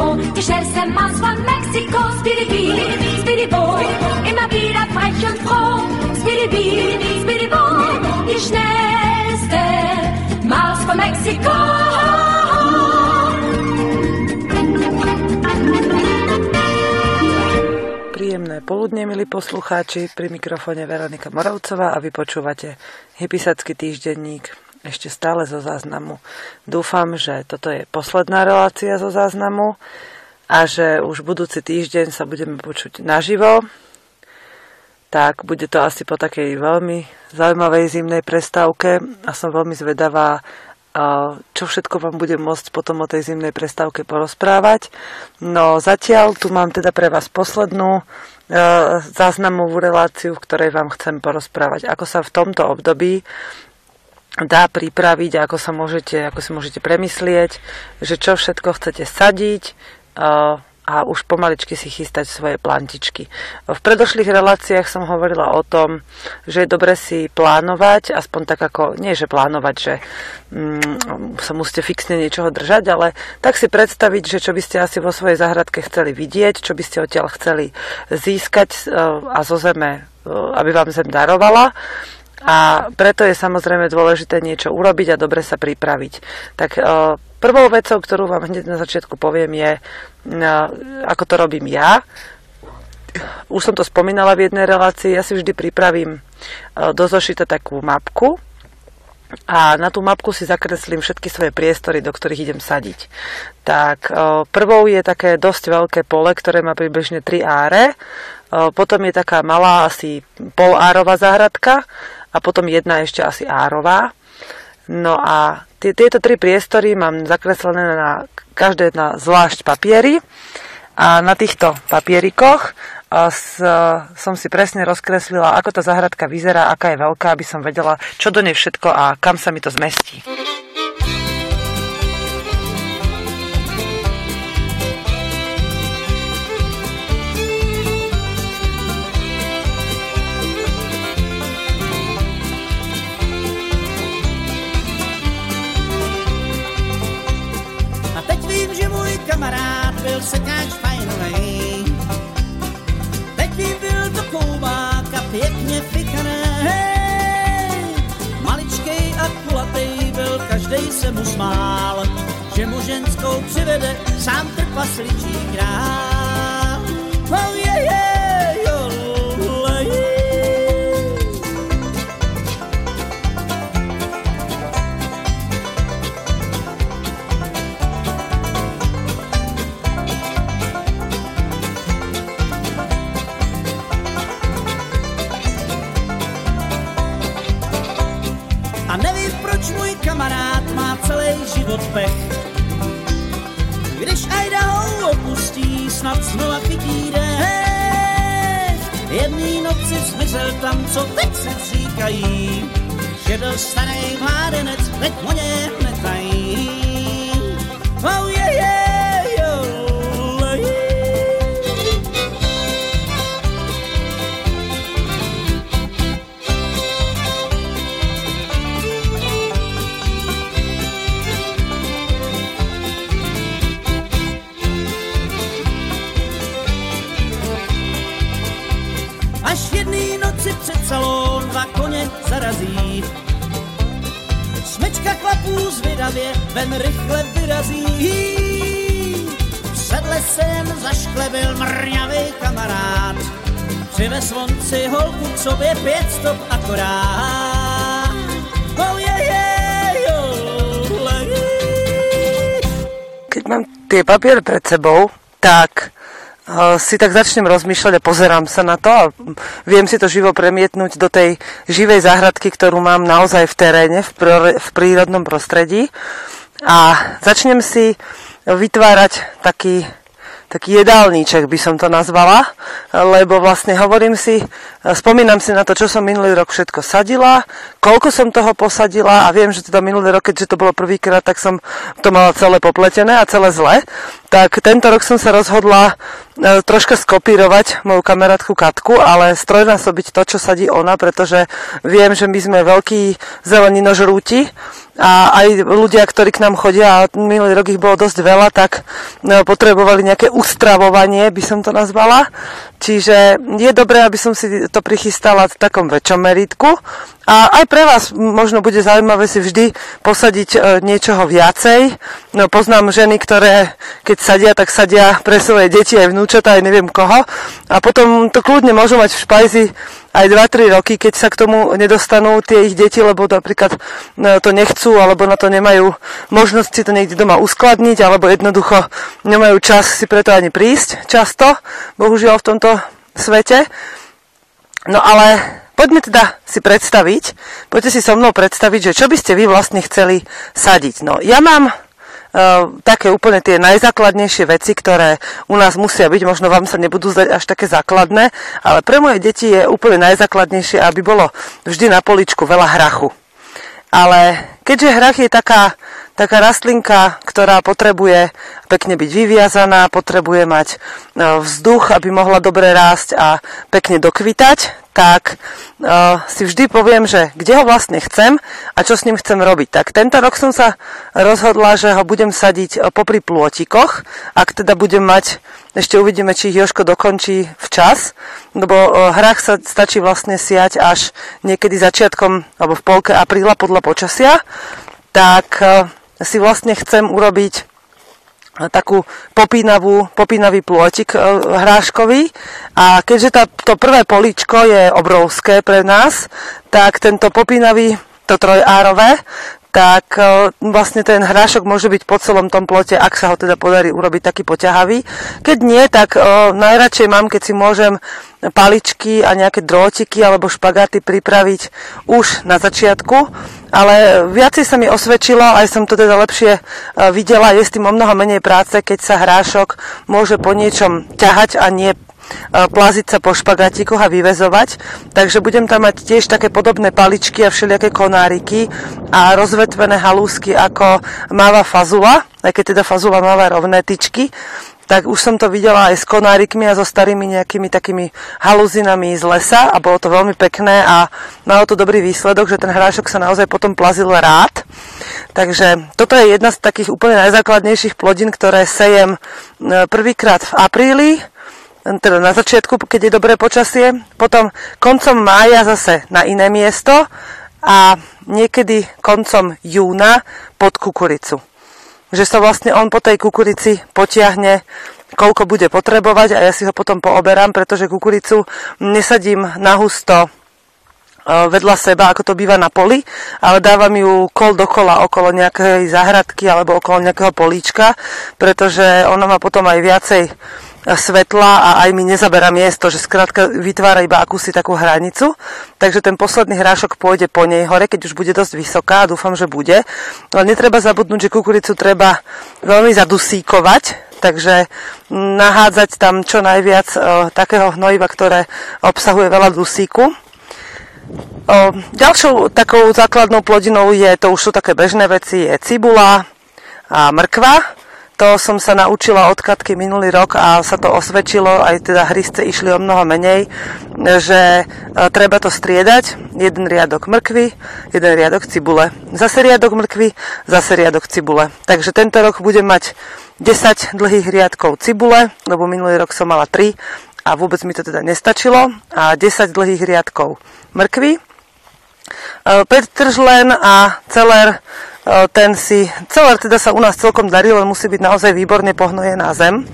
Gros. Die schnellste Maus von Mexiko, Speedy Bee, Speedy Bo, immer wieder frech und froh. Speedy Bee, Speedy Bo, die schnellste Maus von Mexiko. Príjemné poludne, milí poslucháči, pri mikrofóne Veronika Moravcová a vy počúvate Hypisacký týždenník ešte stále zo záznamu. Dúfam, že toto je posledná relácia zo záznamu a že už budúci týždeň sa budeme počuť naživo. Tak bude to asi po takej veľmi zaujímavej zimnej prestávke a som veľmi zvedavá, čo všetko vám budem môcť potom o tej zimnej prestávke porozprávať. No zatiaľ tu mám teda pre vás poslednú záznamovú reláciu, v ktorej vám chcem porozprávať, ako sa v tomto období dá pripraviť, ako sa môžete, ako si môžete premyslieť, že čo všetko chcete sadiť a už pomaličky si chystať svoje plantičky. V predošlých reláciách som hovorila o tom, že je dobre si plánovať, aspoň tak ako, nie že plánovať, že mm, sa musíte fixne niečoho držať, ale tak si predstaviť, že čo by ste asi vo svojej záhradke chceli vidieť, čo by ste odtiaľ chceli získať a zo zeme, aby vám zem darovala a preto je samozrejme dôležité niečo urobiť a dobre sa pripraviť. Tak e, prvou vecou, ktorú vám hneď na začiatku poviem, je, e, ako to robím ja. Už som to spomínala v jednej relácii, ja si vždy pripravím e, do zošita takú mapku, a na tú mapku si zakreslím všetky svoje priestory, do ktorých idem sadiť. Tak prvou je také dosť veľké pole, ktoré má približne 3 áre. Potom je taká malá, asi polárová záhradka a potom jedna ešte asi árová. No a tieto tri priestory mám zakreslené na každé na zvlášť papiery a na týchto papierikoch s, som si presne rozkreslila, ako tá zahradka vyzerá, aká je veľká, aby som vedela, čo do nej všetko a kam sa mi to zmestí. Se mu smál, že mu ženskou přivede sám trpasličí král. Život pech. Když Idaho opustí, snad znova chytí dech. Jedný noci zmizel tam, co teď se říkají, že byl starý mládenec, teď o něm zvědavě ven rychle vyrazí. Se jen zašklebil mrňavý kamarád. Přivez vonci holku k sobě pět stop akorát. Oh yeah, yeah, oh, Keď mám tie papiere pred sebou, tak si tak začnem rozmýšľať a pozerám sa na to a viem si to živo premietnúť do tej živej záhradky, ktorú mám naozaj v teréne, v, v prírodnom prostredí. A začnem si vytvárať taký taký jedálniček by som to nazvala, lebo vlastne hovorím si, spomínam si na to, čo som minulý rok všetko sadila, koľko som toho posadila a viem, že teda minulý rok, keďže to bolo prvýkrát, tak som to mala celé popletené a celé zle. Tak tento rok som sa rozhodla e, troška skopírovať moju kamarátku Katku, ale strojnásobiť to, čo sadí ona, pretože viem, že my sme veľkí zeleninožrúti a aj ľudia, ktorí k nám chodia, a minulý rok ich bolo dosť veľa, tak no, potrebovali nejaké ustravovanie, by som to nazvala. Čiže je dobré, aby som si to prichystala v takom väčšom meritku. A aj pre vás možno bude zaujímavé si vždy posadiť e, niečoho viacej. No, poznám ženy, ktoré keď sadia, tak sadia pre svoje deti aj vnúčata, aj neviem koho. A potom to kľudne môžu mať v špajzi aj 2-3 roky, keď sa k tomu nedostanú tie ich deti, lebo napríklad no, to nechcú, alebo na to nemajú možnosť si to niekde doma uskladniť, alebo jednoducho nemajú čas si preto ani prísť často, bohužiaľ v tomto svete. No ale poďme teda si predstaviť, poďte si so mnou predstaviť, že čo by ste vy vlastne chceli sadiť. No ja mám také úplne tie najzákladnejšie veci, ktoré u nás musia byť, možno vám sa nebudú zdať až také základné, ale pre moje deti je úplne najzákladnejšie, aby bolo vždy na poličku veľa hrachu. Ale keďže hrach je taká, taká rastlinka, ktorá potrebuje pekne byť vyviazaná, potrebuje mať eh, vzduch, aby mohla dobre rásť a pekne dokvitať, tak uh, si vždy poviem, že kde ho vlastne chcem a čo s ním chcem robiť. Tak tento rok som sa rozhodla, že ho budem sadiť uh, popri plôtikoch, ak teda budem mať, ešte uvidíme, či ich Joško dokončí včas, lebo uh, hrách sa stačí vlastne siať až niekedy začiatkom alebo v polke apríla podľa počasia, tak uh, si vlastne chcem urobiť takú popínavú, popínavý plôtik e, hráškový. A keďže tá, to prvé poličko je obrovské pre nás, tak tento popínavý, to trojárové, tak e, vlastne ten hrášok môže byť po celom tom plote, ak sa ho teda podarí urobiť taký poťahavý. Keď nie, tak e, najradšej mám, keď si môžem paličky a nejaké drôtiky alebo špagáty pripraviť už na začiatku, ale viacej sa mi osvedčilo, aj som to teda lepšie e, videla, je s tým o mnoho menej práce, keď sa hrášok môže po niečom ťahať a nie plaziť sa po špagatikoch a vyvezovať. Takže budem tam mať tiež také podobné paličky a všelijaké konáriky a rozvetvené halúsky ako máva fazula, aj keď teda fazula máva rovné tyčky tak už som to videla aj s konárikmi a so starými nejakými takými halúzinami z lesa a bolo to veľmi pekné a malo to dobrý výsledok, že ten hrášok sa naozaj potom plazil rád. Takže toto je jedna z takých úplne najzákladnejších plodín, ktoré sejem e, prvýkrát v apríli teda na začiatku, keď je dobré počasie, potom koncom mája zase na iné miesto a niekedy koncom júna pod kukuricu. Že sa vlastne on po tej kukurici potiahne, koľko bude potrebovať a ja si ho potom pooberám, pretože kukuricu nesadím na husto e, vedľa seba, ako to býva na poli, ale dávam ju kol dokola okolo nejakej záhradky alebo okolo nejakého políčka, pretože ona má potom aj viacej svetla a aj mi nezaberá miesto, že skrátka vytvára iba akúsi takú hranicu. Takže ten posledný hrášok pôjde po nej hore, keď už bude dosť vysoká, dúfam, že bude. Ale netreba zabudnúť, že kukuricu treba veľmi zadusíkovať, takže nahádzať tam čo najviac o, takého hnojiva, ktoré obsahuje veľa dusíku. O, ďalšou takou základnou plodinou je, to už sú také bežné veci, je cibula a mrkva. To som sa naučila od Katky minulý rok a sa to osvedčilo, aj teda hryzce išli o mnoho menej, že e, treba to striedať, jeden riadok mrkvy, jeden riadok cibule, zase riadok mrkvy, zase riadok cibule. Takže tento rok budem mať 10 dlhých riadkov cibule, lebo minulý rok som mala 3 a vôbec mi to teda nestačilo. A 10 dlhých riadkov mrkvy, e, petržlen a celer ten si, celé teda sa u nás celkom darí, len musí byť naozaj výborne pohnoje na zem.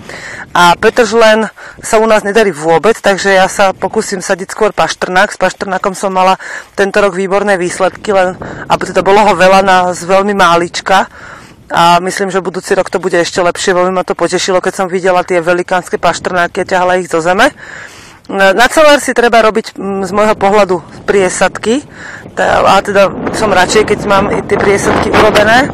A petržlen sa u nás nedarí vôbec, takže ja sa pokúsim sadiť skôr paštrnák. S paštrnákom som mala tento rok výborné výsledky, len aby teda bolo ho veľa na z veľmi málička. A myslím, že budúci rok to bude ešte lepšie. Veľmi ma to potešilo, keď som videla tie velikánske paštrnáky a ťahala ich zo zeme. Na celer si treba robiť z môjho pohľadu priesadky, a teda som radšej, keď mám tie priesadky urobené,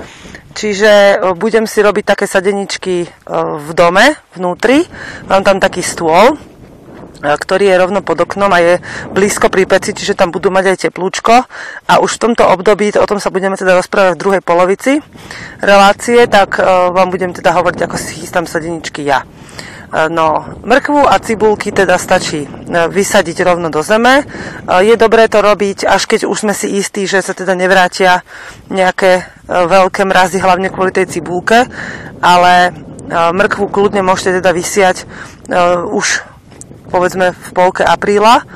Čiže budem si robiť také sadeničky v dome, vnútri. Mám tam taký stôl, ktorý je rovno pod oknom a je blízko pri peci, čiže tam budú mať aj teplúčko. A už v tomto období, o tom sa budeme teda rozprávať v druhej polovici relácie, tak vám budem teda hovoriť, ako si chystám sadeničky ja. No, mrkvu a cibulky teda stačí vysadiť rovno do zeme. Je dobré to robiť, až keď už sme si istí, že sa teda nevrátia nejaké veľké mrazy, hlavne kvôli tej cibulke, ale mrkvu kľudne môžete teda vysiať už povedzme v polke apríla.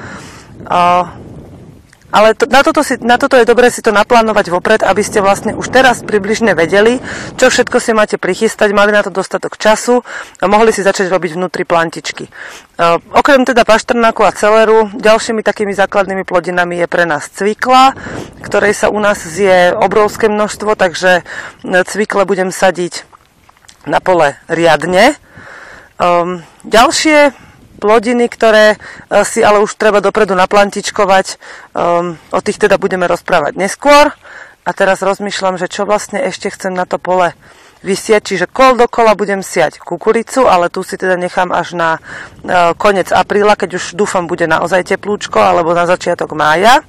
Ale to, na, toto si, na toto je dobré si to naplánovať vopred, aby ste vlastne už teraz približne vedeli, čo všetko si máte prichystať, mali na to dostatok času a mohli si začať robiť vnútri plantičky. Uh, okrem teda paštrnáku a celeru, ďalšími takými základnými plodinami je pre nás cvikla, ktorej sa u nás zje obrovské množstvo, takže cvikle budem sadiť na pole riadne. Um, ďalšie plodiny, ktoré e, si ale už treba dopredu naplantičkovať. Um, o tých teda budeme rozprávať neskôr. A teraz rozmýšľam, že čo vlastne ešte chcem na to pole vysieť, čiže kol dokola budem siať kukuricu, ale tu si teda nechám až na uh, koniec apríla, keď už dúfam bude naozaj teplúčko, alebo na začiatok mája.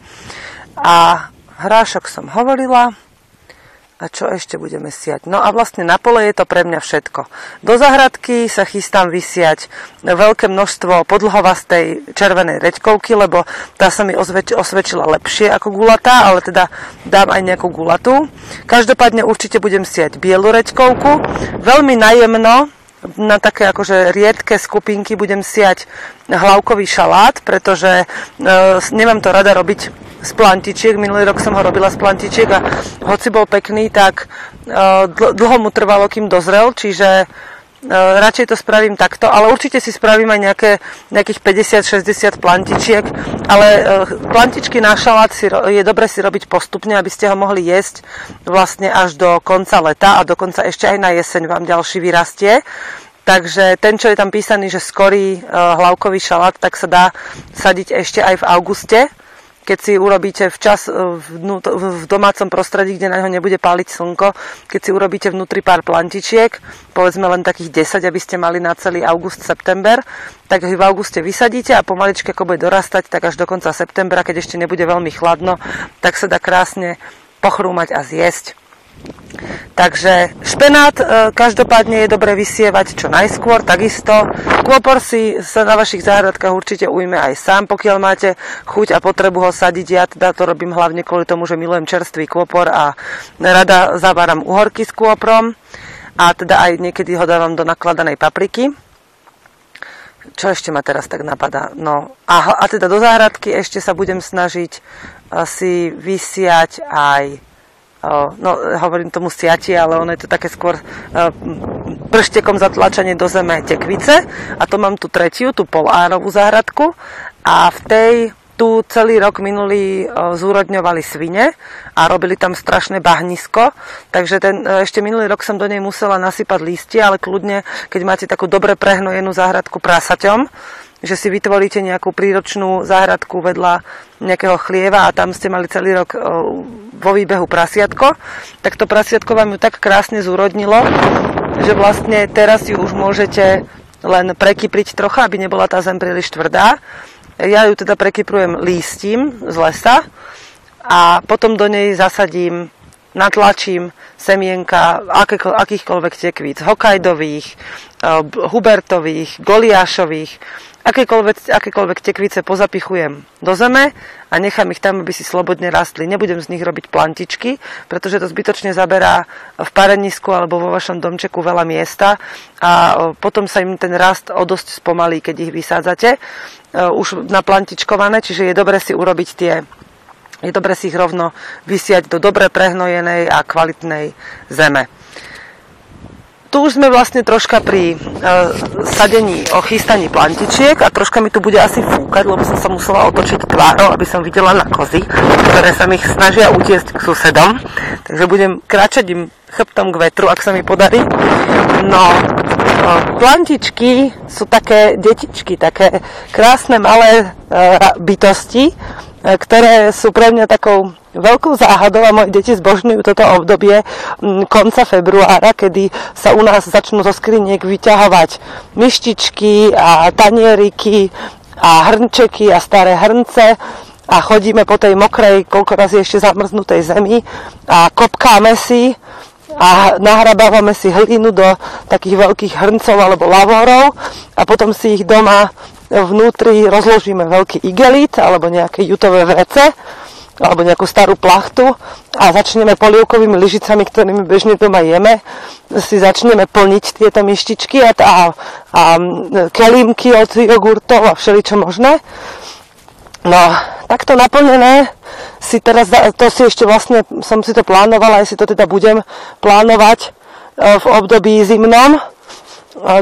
A hrášok som hovorila, a čo ešte budeme siať? No a vlastne na pole je to pre mňa všetko. Do zahradky sa chystám vysiať veľké množstvo podlhovastej červenej reďkovky, lebo tá sa mi osvedč- osvedčila lepšie ako gulatá, ale teda dám aj nejakú gulatú. Každopádne určite budem siať bielu reďkovku. Veľmi najemno, na také akože riedke skupinky budem siať hlavkový šalát, pretože e, nemám to rada robiť z plantičiek. Minulý rok som ho robila z plantičiek a hoci bol pekný, tak e, dlho mu trvalo, kým dozrel, čiže e, radšej to spravím takto, ale určite si spravím aj nejaké, nejakých 50-60 plantičiek, ale e, plantičky na šalát si, je dobre si robiť postupne, aby ste ho mohli jesť vlastne až do konca leta a dokonca ešte aj na jeseň vám ďalší vyrastie. Takže ten, čo je tam písaný, že skorý hlavkový šalát, tak sa dá sadiť ešte aj v auguste keď si urobíte včas e, v domácom prostredí, kde na ňo nebude páliť slnko, keď si urobíte vnútri pár plantičiek, povedzme len takých 10, aby ste mali na celý august, september, tak ich v auguste vysadíte a pomaličke, ako bude dorastať, tak až do konca septembra, keď ešte nebude veľmi chladno, tak sa dá krásne pochrúmať a zjesť. Takže špenát e, každopádne je dobre vysievať čo najskôr, takisto. Kôpor si sa na vašich záhradkách určite ujme aj sám, pokiaľ máte chuť a potrebu ho sadiť. Ja teda to robím hlavne kvôli tomu, že milujem čerstvý kôpor a rada zaváram uhorky s kôprom a teda aj niekedy ho dávam do nakladanej papriky. Čo ešte ma teraz tak napadá? No, a, a teda do záhradky ešte sa budem snažiť si vysiať aj no hovorím tomu siati, ale ono je to také skôr prštekom zatlačenie do zeme tekvice. A to mám tu tretiu, tú polárovú záhradku. A v tej tu celý rok minulý zúrodňovali svine a robili tam strašné bahnisko, takže ten, e, ešte minulý rok som do nej musela nasypať lístie, ale kľudne, keď máte takú dobre prehnojenú záhradku prasaťom, že si vytvoríte nejakú príročnú záhradku vedľa nejakého chlieva a tam ste mali celý rok vo výbehu prasiatko, tak to prasiatko vám ju tak krásne zúrodnilo, že vlastne teraz ju už môžete len prekypriť trocha, aby nebola tá zem príliš tvrdá. Ja ju teda prekyprujem lístím z lesa a potom do nej zasadím natlačím semienka akýchkoľvek tekvíc, hokajdových, hubertových, goliášových, akékoľvek, akékoľvek tekvice pozapichujem do zeme a nechám ich tam, aby si slobodne rastli. Nebudem z nich robiť plantičky, pretože to zbytočne zaberá v parenisku alebo vo vašom domčeku veľa miesta a potom sa im ten rast o dosť spomalí, keď ich vysádzate už na plantičkované, čiže je dobre si urobiť tie je dobre si ich rovno vysiať do dobre prehnojenej a kvalitnej zeme tu už sme vlastne troška pri uh, sadení, o chystaní plantičiek a troška mi tu bude asi fúkať, lebo som sa musela otočiť tvárou, aby som videla na kozy, ktoré sa mi snažia utiesť k susedom. Takže budem kráčať im chrbtom k vetru, ak sa mi podarí. No, uh, plantičky sú také detičky, také krásne malé uh, bytosti, ktoré sú pre mňa takou veľkou záhadou a moje deti zbožňujú toto obdobie konca februára, kedy sa u nás začnú zo skriniek vyťahovať myštičky a tanieriky a hrnčeky a staré hrnce a chodíme po tej mokrej, koľko razy ešte zamrznutej zemi a kopkáme si a nahrabávame si hlinu do takých veľkých hrncov alebo lavorov a potom si ich doma vnútri rozložíme veľký igelit alebo nejaké jutové vrece alebo nejakú starú plachtu a začneme polievkovými lyžicami, ktorými bežne doma jeme, si začneme plniť tieto myštičky a, a, a kelímky od jogurtov a všeličo možné. No, takto naplnené si teraz, to si ešte vlastne, som si to plánovala, aj si to teda budem plánovať e, v období zimnom, e,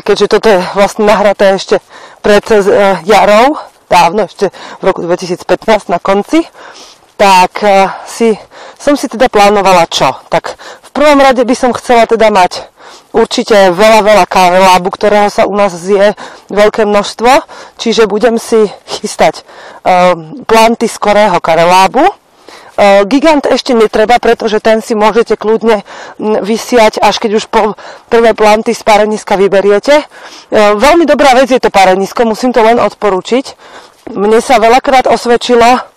keďže toto je vlastne nahraté ešte pred e, jarou, dávno, ešte v roku 2015 na konci tak eh, si, som si teda plánovala čo? Tak v prvom rade by som chcela teda mať určite veľa, veľa karelábu, ktorého sa u nás zje veľké množstvo, čiže budem si chystať uh, planty skorého karelábu. Uh, gigant ešte netreba, pretože ten si môžete kľudne vysiať, až keď už po prvé planty z pareniska vyberiete. Veľmi dobrá vec je to parenisko, musím to len odporučiť. Mne sa veľakrát osvedčilo,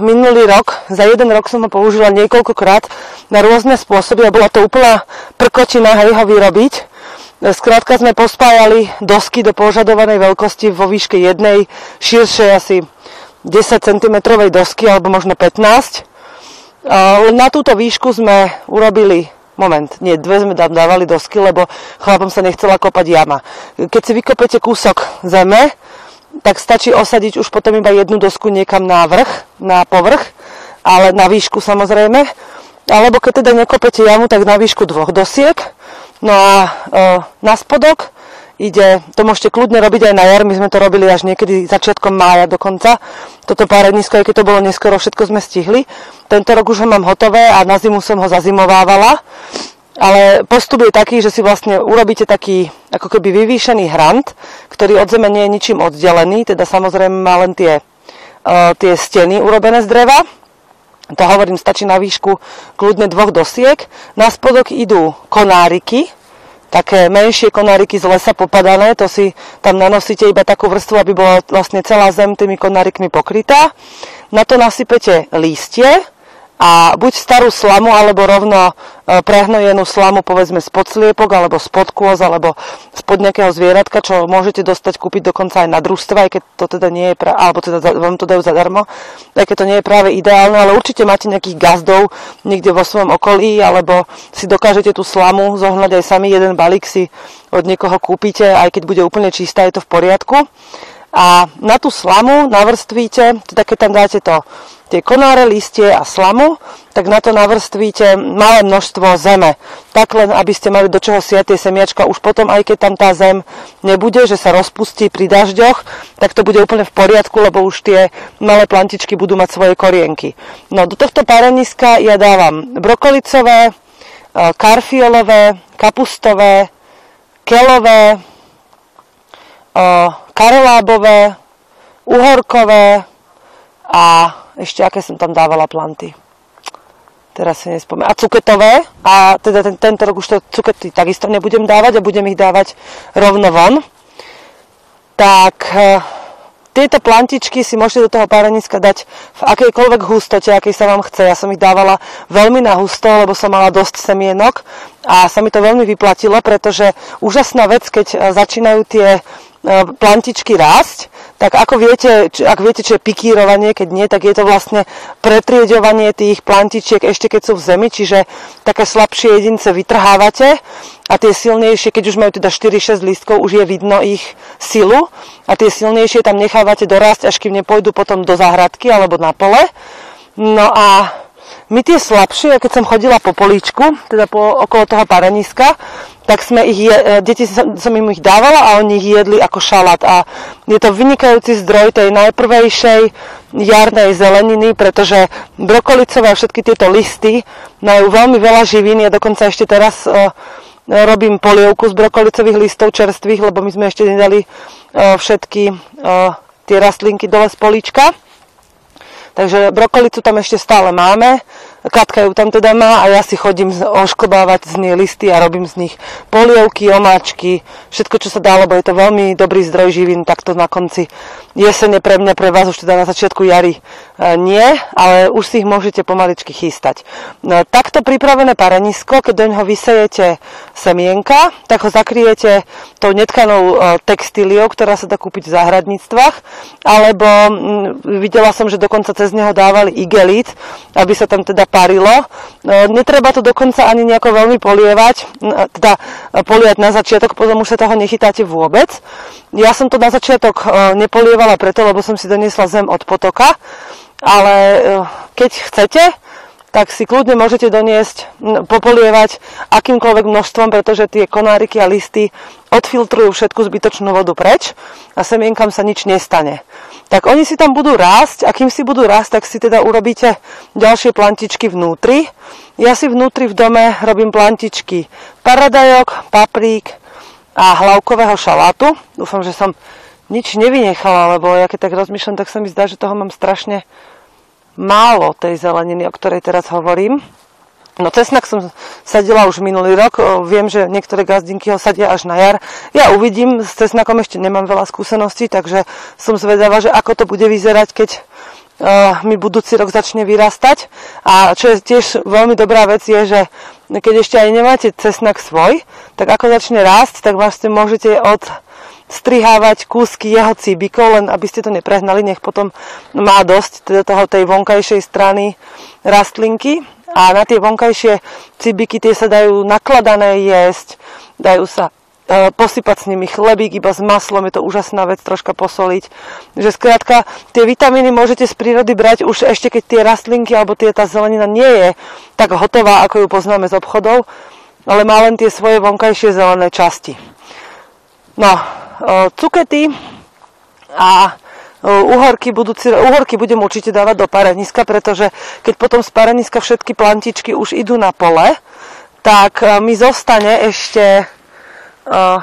minulý rok, za jeden rok som ho použila niekoľkokrát na rôzne spôsoby a bola to úplná prkotina hej ho vyrobiť. Skrátka sme pospájali dosky do požadovanej veľkosti vo výške jednej širšej asi 10 cm dosky alebo možno 15. Na túto výšku sme urobili moment, nie, dve sme dávali dosky, lebo chlapom sa nechcela kopať jama. Keď si vykopete kúsok zeme, tak stačí osadiť už potom iba jednu dosku niekam na vrch, na povrch, ale na výšku samozrejme. Alebo keď teda nekopete jamu, tak na výšku dvoch dosiek. No a e, na spodok ide, to môžete kľudne robiť aj na jar, my sme to robili až niekedy začiatkom mája dokonca. Toto párenisko, aj keď to bolo neskoro, všetko sme stihli. Tento rok už ho mám hotové a na zimu som ho zazimovávala. Ale postup je taký, že si vlastne urobíte taký ako keby vyvýšený hrant, ktorý od zeme nie je ničím oddelený, teda samozrejme má len tie, uh, tie steny urobené z dreva. To hovorím, stačí na výšku kľudne dvoch dosiek. Na spodok idú konáriky, také menšie konáriky z lesa popadané, to si tam nanosíte iba takú vrstvu, aby bola vlastne celá zem tými konárikmi pokrytá. Na to nasypete lístie, a buď starú slamu, alebo rovno e, prehnojenú slamu, povedzme spod sliepok, alebo spod kôz, alebo spod nejakého zvieratka, čo môžete dostať kúpiť dokonca aj na družstve, aj keď to teda nie je, pra- alebo teda vám to dajú zadarmo, aj keď to nie je práve ideálne, ale určite máte nejakých gazdov niekde vo svojom okolí, alebo si dokážete tú slamu zohnať aj sami, jeden balík si od niekoho kúpite, aj keď bude úplne čistá, je to v poriadku. A na tú slamu navrstvíte, teda keď tam dáte to tie konáre, listie a slamu, tak na to navrstvíte malé množstvo zeme. Tak len, aby ste mali do čoho siať tie semiačka. Už potom, aj keď tam tá zem nebude, že sa rozpustí pri dažďoch, tak to bude úplne v poriadku, lebo už tie malé plantičky budú mať svoje korienky. No do tohto páreniska ja dávam brokolicové, e, karfiolové, kapustové, kelové, karelábové, uhorkové a ešte aké som tam dávala planty. Teraz si nespomínam. A cuketové. A teda ten, tento rok už to cukety takisto nebudem dávať a budem ich dávať rovno von. Tak e, tieto plantičky si môžete do toho páreniska dať v akejkoľvek hustote, akej sa vám chce. Ja som ich dávala veľmi na husto, lebo som mala dosť semienok a sa mi to veľmi vyplatilo, pretože úžasná vec, keď e, začínajú tie E, plantičky rásť, tak ako viete, ak viete, čo je pikírovanie, keď nie, tak je to vlastne pretrieďovanie tých plantičiek ešte keď sú v zemi, čiže také slabšie jedince vytrhávate a tie silnejšie, keď už majú teda 4-6 lístkov, už je vidno ich silu a tie silnejšie tam nechávate dorásť, až kým nepôjdu potom do záhradky alebo na pole. No a my tie slabšie, keď som chodila po políčku, teda po, okolo toho pareniska, tak sme ich, je, e, deti som, im ich dávala a oni ich jedli ako šalát. A je to vynikajúci zdroj tej najprvejšej jarnej zeleniny, pretože brokolicové a všetky tieto listy majú veľmi veľa živín. Ja dokonca ešte teraz uh, robím polievku z brokolicových listov čerstvých, lebo my sme ešte nedali uh, všetky uh, tie rastlinky dole z políčka. Takže brokolicu tam ešte stále máme, Katka ju tam teda má a ja si chodím ošklbávať z nej listy a robím z nich polievky, omáčky, všetko, čo sa dá, lebo je to veľmi dobrý zdroj živín, takto na konci jesene pre mňa, pre vás už teda na začiatku jary e, nie, ale už si ich môžete pomaličky chystať. No, takto pripravené parenisko, keď do ňoho vysejete semienka, tak ho zakriete tou netkanou e, textíliou, ktorá sa dá kúpiť v záhradníctvách, alebo videla som, že dokonca cez neho dávali igelit, aby sa tam teda parilo. E, netreba to dokonca ani nejako veľmi polievať, teda polievať na začiatok, potom už sa toho nechytáte vôbec. Ja som to na začiatok e, nepolievala preto, lebo som si doniesla zem od potoka, ale e, keď chcete, tak si kľudne môžete doniesť, popolievať akýmkoľvek množstvom, pretože tie konáriky a listy odfiltrujú všetku zbytočnú vodu preč a semienkam sa nič nestane tak oni si tam budú rásť a kým si budú rásť, tak si teda urobíte ďalšie plantičky vnútri. Ja si vnútri v dome robím plantičky paradajok, paprík a hlavkového šalátu. Dúfam, že som nič nevynechala, lebo ja keď tak rozmýšľam, tak sa mi zdá, že toho mám strašne málo tej zeleniny, o ktorej teraz hovorím. No cesnak som sadila už minulý rok, viem, že niektoré gazdinky ho sadia až na jar. Ja uvidím, s cesnakom ešte nemám veľa skúseností, takže som zvedavá, že ako to bude vyzerať, keď mi budúci rok začne vyrastať. A čo je tiež veľmi dobrá vec je, že keď ešte aj nemáte cesnak svoj, tak ako začne rásť, tak vlastne môžete od strihávať kúsky jeho cíbikov, len aby ste to neprehnali, nech potom má dosť teda toho tej vonkajšej strany rastlinky a na tie vonkajšie cibiky tie sa dajú nakladané jesť, dajú sa e, posypať s nimi chlebík iba s maslom, je to úžasná vec troška posoliť. Že skrátka, tie vitamíny môžete z prírody brať už ešte keď tie rastlinky alebo tie, tá zelenina nie je tak hotová, ako ju poznáme z obchodov, ale má len tie svoje vonkajšie zelené časti. No, e, cukety a uhorky, budúci, uhorky budem určite dávať do pareniska, pretože keď potom z pareniska všetky plantičky už idú na pole, tak e, mi zostane ešte uh,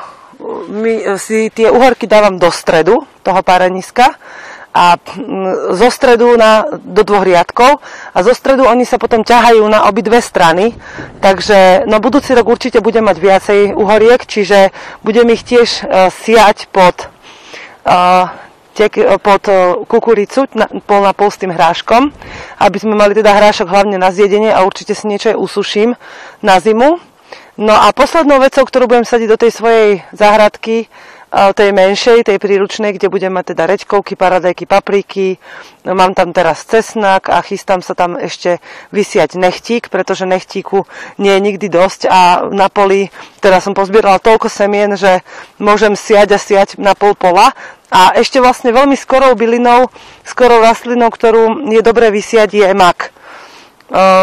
my si tie uhorky dávam do stredu toho pareniska a zo stredu na, do dvoch riadkov a zo stredu oni sa potom ťahajú na obidve strany, takže no budúci rok určite budem mať viacej uhoriek, čiže budem ich tiež uh, siať pod uh, tek, e, pod e, kukuricu, na, na pol s tým hráškom, aby sme mali teda hrášok hlavne na zjedenie a určite si niečo aj usuším na zimu. No a poslednou vecou, ktorú budem sadiť do tej svojej záhradky, tej menšej, tej príručnej, kde budem mať teda reďkovky, paradajky, papriky. Mám tam teraz cesnak a chystám sa tam ešte vysiať nechtík, pretože nechtíku nie je nikdy dosť a na poli, teda som pozbierala toľko semien, že môžem siať a siať na pol pola. A ešte vlastne veľmi skorou bylinou, skorou rastlinou, ktorú je dobre vysiať, je mak.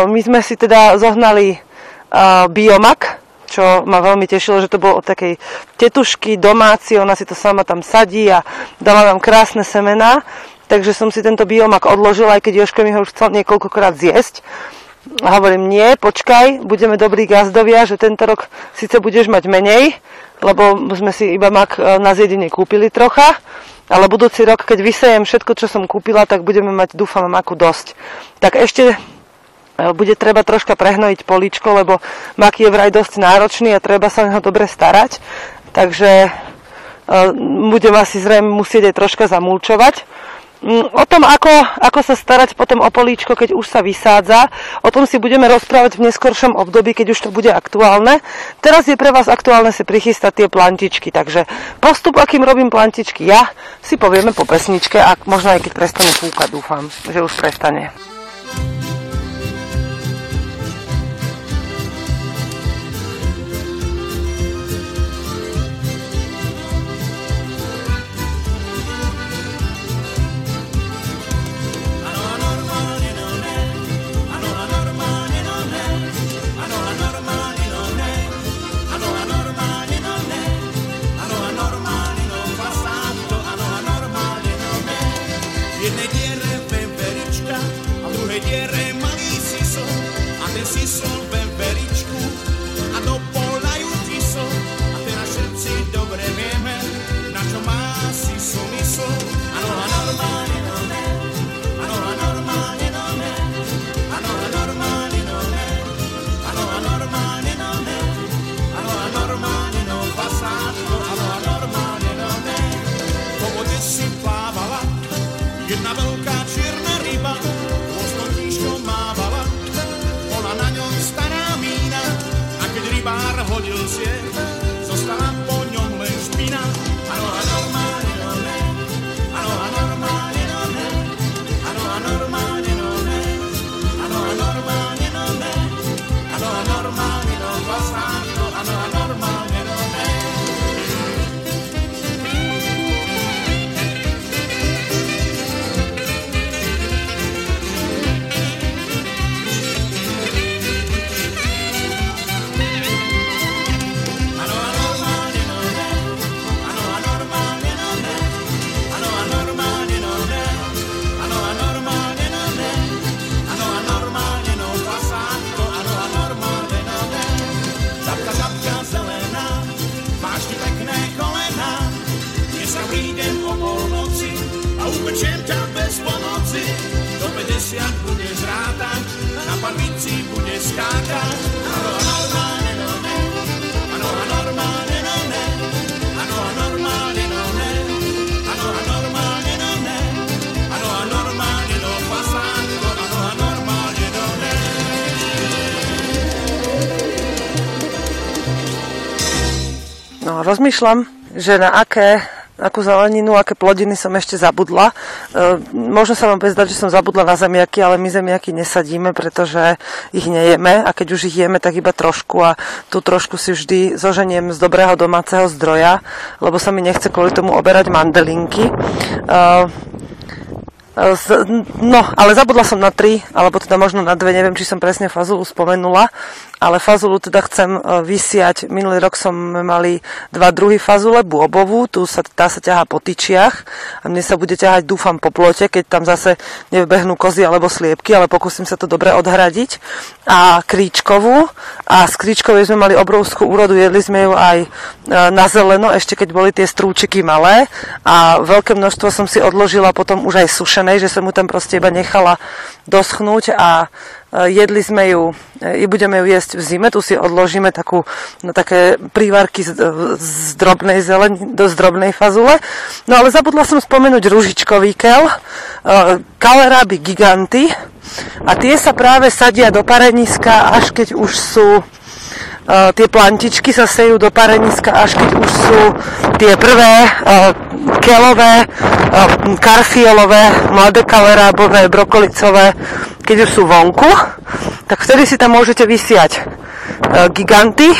My sme si teda zohnali biomak, čo ma veľmi tešilo, že to bolo od takej tetušky domáci, ona si to sama tam sadí a dala nám krásne semená, takže som si tento biomak odložila, aj keď Joško mi ho už chcel niekoľkokrát zjesť. A hovorím, nie, počkaj, budeme dobrí gazdovia, že tento rok síce budeš mať menej, lebo sme si iba mak e, na zjedenie kúpili trocha, ale budúci rok, keď vysejem všetko, čo som kúpila, tak budeme mať, dúfam, maku dosť. Tak ešte bude treba troška prehnojiť políčko, lebo mak je vraj dosť náročný a treba sa ho dobre starať. Takže e, budem asi zrejme musieť aj troška zamulčovať. Mm, o tom, ako, ako sa starať potom o políčko, keď už sa vysádza, o tom si budeme rozprávať v neskoršom období, keď už to bude aktuálne. Teraz je pre vás aktuálne si prichystať tie plantičky, takže postup, akým robím plantičky ja, si povieme po pesničke a možno aj keď prestane fúkať, dúfam, že už prestane. Rozmýšľam, že na aké akú zeleninu, aké plodiny som ešte zabudla. E, možno sa vám bude zdať, že som zabudla na zemiaky, ale my zemiaky nesadíme, pretože ich nejeme a keď už ich jeme, tak iba trošku a tú trošku si vždy zoženiem z dobrého domáceho zdroja, lebo sa mi nechce kvôli tomu oberať mandelinky. E, No, ale zabudla som na tri, alebo teda možno na dve, neviem, či som presne fazulu spomenula, ale fazulu teda chcem e, vysiať. Minulý rok som mali dva druhy fazule, bôbovú, tu sa, tá sa ťahá po tyčiach a mne sa bude ťahať, dúfam, po plote, keď tam zase nevbehnú kozy alebo sliepky, ale pokúsim sa to dobre odhradiť. A kríčkovú, a z kríčkovej sme mali obrovskú úrodu, jedli sme ju aj e, na zeleno, ešte keď boli tie strúčiky malé a veľké množstvo som si odložila potom už aj sušené sušenej, že som mu tam proste iba nechala doschnúť a e, jedli sme ju, e, i budeme ju jesť v zime, tu si odložíme takú, no, také prívarky z, z drobnej zelení do zdrobnej fazule. No ale zabudla som spomenúť ružičkový kel, kaleráby e, giganty a tie sa práve sadia do pareniska, až keď už sú Uh, tie plantičky sa sejú do pareniska, až keď už sú tie prvé uh, kelové, uh, karfiolové, mladé kalerábové, brokolicové, keď už sú vonku, tak vtedy si tam môžete vysiať giganty,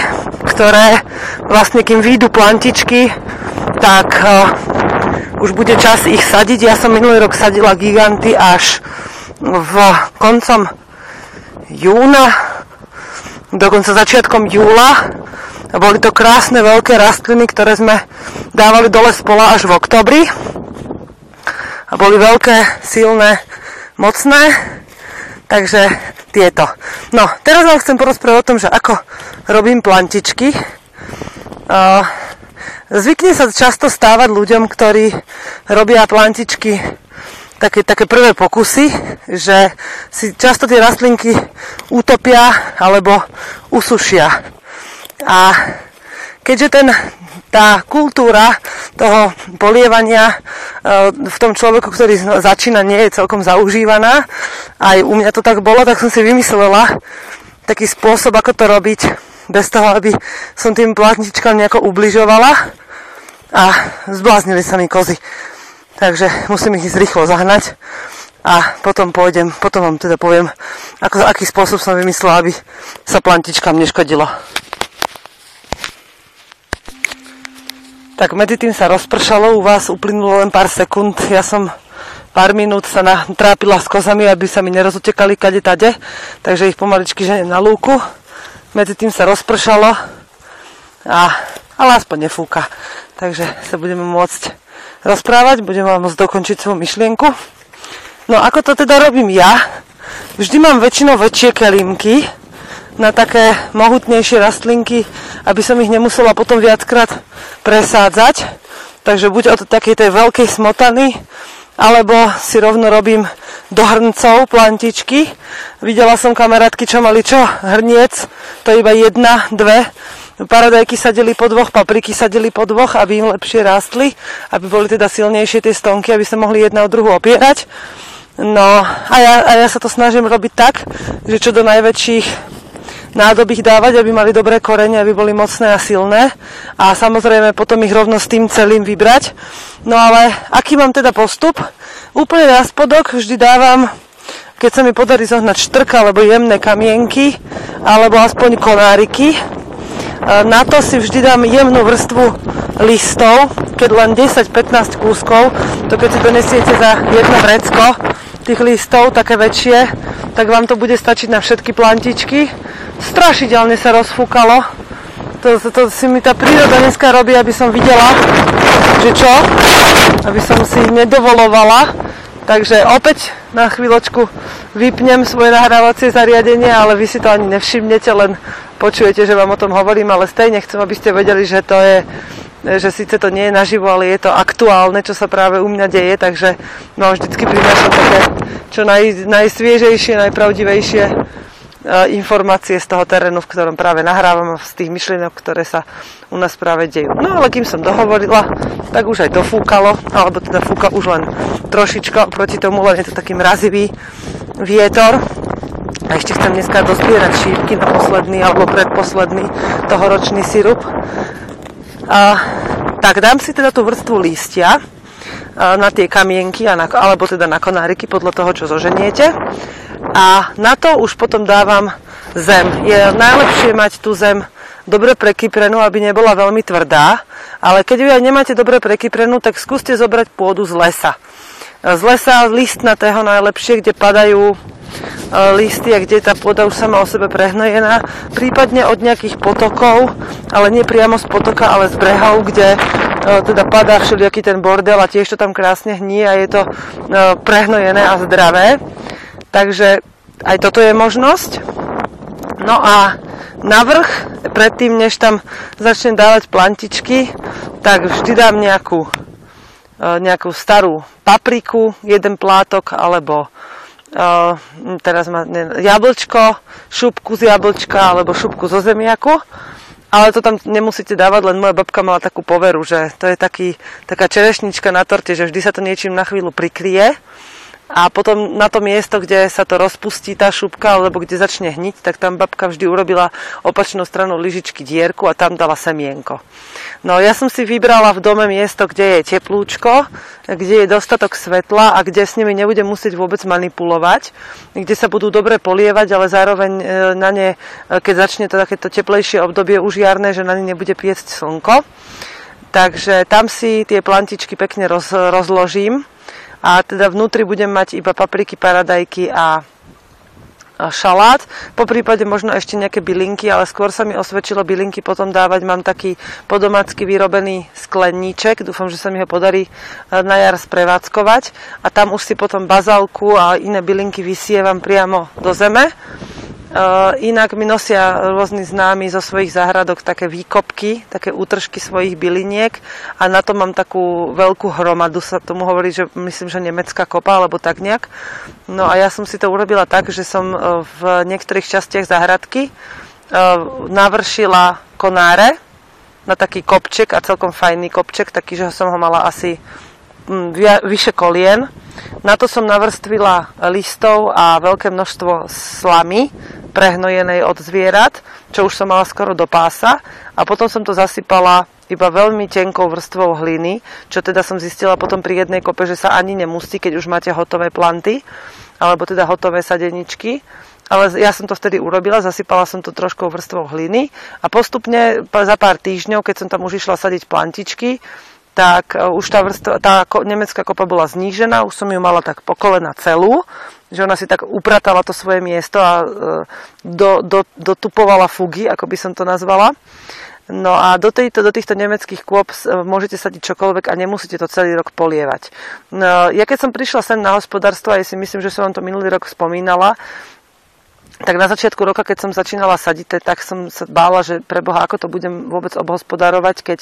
ktoré vlastne kým výjdu plantičky, tak už bude čas ich sadiť. Ja som minulý rok sadila giganty až v koncom júna, dokonca začiatkom júla. A boli to krásne veľké rastliny, ktoré sme dávali dole z pola až v oktobri. A boli veľké, silné, mocné. Takže tieto. No, teraz vám chcem porozprávať o tom, že ako robím plantičky. Zvykne sa často stávať ľuďom, ktorí robia plantičky také, také prvé pokusy, že si často tie rastlinky utopia alebo usušia. A keďže ten, tá kultúra toho polievania e, v tom človeku, ktorý začína, nie je celkom zaužívaná, aj u mňa to tak bolo, tak som si vymyslela taký spôsob, ako to robiť bez toho, aby som tým platničkám nejako ubližovala a zbláznili sa mi kozy takže musím ich ísť rýchlo zahnať a potom pôjdem, potom vám teda poviem, ako, aký spôsob som vymyslel, aby sa plantičkám neškodilo. Tak medzi tým sa rozpršalo, u vás uplynulo len pár sekúnd, ja som pár minút sa trápila s kozami, aby sa mi nerozutekali kade tade, takže ich pomaličky ženem na lúku. Medzi tým sa rozpršalo, a, ale aspoň nefúka, takže sa budeme môcť rozprávať, budem vám môcť dokončiť svoju myšlienku. No ako to teda robím ja? Vždy mám väčšinou väčšie kelímky na také mohutnejšie rastlinky, aby som ich nemusela potom viackrát presádzať. Takže buď od takej tej veľkej smotany, alebo si rovno robím do hrncov plantičky. Videla som kamarátky, čo mali čo? Hrniec, to je iba jedna, dve paradajky sadili po dvoch, papriky sadili po dvoch, aby im lepšie rástli, aby boli teda silnejšie tie stonky, aby sa mohli jedna od druhu opierať. No a ja, a ja sa to snažím robiť tak, že čo do najväčších nádob ich dávať, aby mali dobré korene, aby boli mocné a silné. A samozrejme potom ich rovno s tým celým vybrať. No ale aký mám teda postup? Úplne na spodok vždy dávam keď sa mi podarí zohnať štrka alebo jemné kamienky alebo aspoň konáriky na to si vždy dám jemnú vrstvu listov, keď len 10-15 kúskov, to keď si donesiete za jedno vrecko tých listov, také väčšie, tak vám to bude stačiť na všetky plantičky. Strašidelne sa rozfúkalo. To, to, to si mi tá príroda dneska robí, aby som videla, že čo, aby som si nedovolovala. Takže opäť na chvíľočku vypnem svoje nahrávacie zariadenie, ale vy si to ani nevšimnete, len počujete, že vám o tom hovorím, ale stejne chcem, aby ste vedeli, že to je že síce to nie je naživo, ale je to aktuálne, čo sa práve u mňa deje, takže no, vždycky prinášam také čo naj, najsviežejšie, najpravdivejšie informácie z toho terénu, v ktorom práve nahrávam, z tých myšlienok, ktoré sa u nás práve dejú. No ale kým som dohovorila, tak už aj dofúkalo, alebo teda fúka už len trošička proti tomu, len je to taký mrazivý vietor. A ešte chcem dneska dozbierať šípky na posledný alebo predposledný tohoročný sirup. A, tak dám si teda tú vrstvu lístia na tie kamienky, alebo teda na konáriky podľa toho, čo zoženiete. A na to už potom dávam zem. Je najlepšie mať tú zem dobre prekyprenú, aby nebola veľmi tvrdá, ale keď ju aj nemáte dobre prekyprenú, tak skúste zobrať pôdu z lesa. Z lesa listnatého najlepšie, kde padajú listy a kde tá pôda už sama o sebe prehnojená, prípadne od nejakých potokov, ale nie priamo z potoka, ale z brehov, kde teda padá všelijaký ten bordel a tiež to tam krásne hní a je to prehnojené a zdravé. Takže aj toto je možnosť. No a navrh, predtým než tam začnem dávať plantičky, tak vždy dám nejakú, nejakú starú papriku, jeden plátok, alebo uh, teraz má jablčko, šupku z jablčka alebo šupku zo zemiaku. Ale to tam nemusíte dávať, len moja babka mala takú poveru, že to je taký, taká čerešnička na torte, že vždy sa to niečím na chvíľu prikrie a potom na to miesto, kde sa to rozpustí tá šupka, alebo kde začne hniť, tak tam babka vždy urobila opačnou stranou lyžičky dierku a tam dala semienko. No ja som si vybrala v dome miesto, kde je teplúčko, kde je dostatok svetla a kde s nimi nebudem musieť vôbec manipulovať, kde sa budú dobre polievať, ale zároveň e, na ne, e, keď začne to takéto teplejšie obdobie už jarné, že na ne nebude piecť slnko. Takže tam si tie plantičky pekne roz, rozložím a teda vnútri budem mať iba papriky, paradajky a šalát, po prípade možno ešte nejaké bylinky, ale skôr sa mi osvedčilo bylinky potom dávať. Mám taký podomácky vyrobený skleníček, dúfam, že sa mi ho podarí e, na jar sprevádzkovať. A tam už si potom bazálku a iné bylinky vysievam priamo do zeme inak mi nosia rôzni známi zo svojich záhradok také výkopky, také útržky svojich byliniek a na to mám takú veľkú hromadu, sa tomu hovorí, že myslím, že nemecká kopa, alebo tak nejak. No a ja som si to urobila tak, že som e, v niektorých častiach záhradky uh, navršila konáre na taký kopček a celkom fajný kopček, taký, že som ho mala asi vyše kolien. Na to som navrstvila listov a veľké množstvo slamy, prehnojenej od zvierat, čo už som mala skoro do pása a potom som to zasypala iba veľmi tenkou vrstvou hliny, čo teda som zistila potom pri jednej kope, že sa ani nemusí, keď už máte hotové planty, alebo teda hotové sadeničky. Ale ja som to vtedy urobila, zasypala som to troškou vrstvou hliny a postupne za pár týždňov, keď som tam už išla sadiť plantičky, tak e, už tá, vrstva, tá nemecká kopa bola znížená, už som ju mala tak po kolena celú, že ona si tak upratala to svoje miesto a e, do, do, dotupovala fugy, ako by som to nazvala. No a do, tejto, do týchto nemeckých kôp e, môžete sadiť čokoľvek a nemusíte to celý rok polievať. No, ja keď som prišla sem na hospodárstvo, ja si myslím, že som vám to minulý rok spomínala, tak na začiatku roka, keď som začínala sadiť, tak som sa bála, že pre Boha, ako to budem vôbec obhospodarovať, keď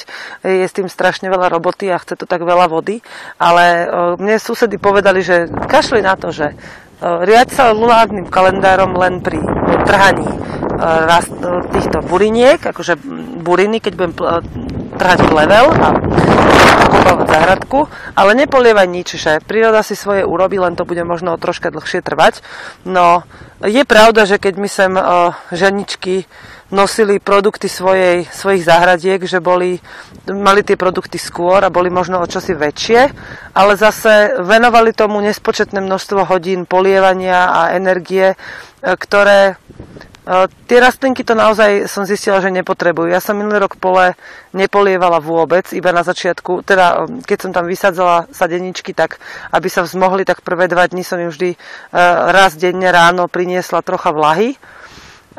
je s tým strašne veľa roboty a chce to tak veľa vody. Ale mne susedy povedali, že kašli na to, že riať sa lunárnym kalendárom len pri trhaní týchto buriniek, akože buriny, keď budem trhať plevel a okopávať záhradku, ale nepolievaj nič, že príroda si svoje urobí, len to bude možno troška dlhšie trvať. No, je pravda, že keď my sem uh, ženičky nosili produkty svojej, svojich záhradiek, že boli, mali tie produkty skôr a boli možno o čosi väčšie, ale zase venovali tomu nespočetné množstvo hodín polievania a energie, e, ktoré Tie rastlinky to naozaj som zistila, že nepotrebujú. Ja som minulý rok pole nepolievala vôbec, iba na začiatku, teda keď som tam vysadzala sadeničky, tak aby sa vzmohli, tak prvé dva dni som im vždy e, raz denne ráno priniesla trocha vlahy,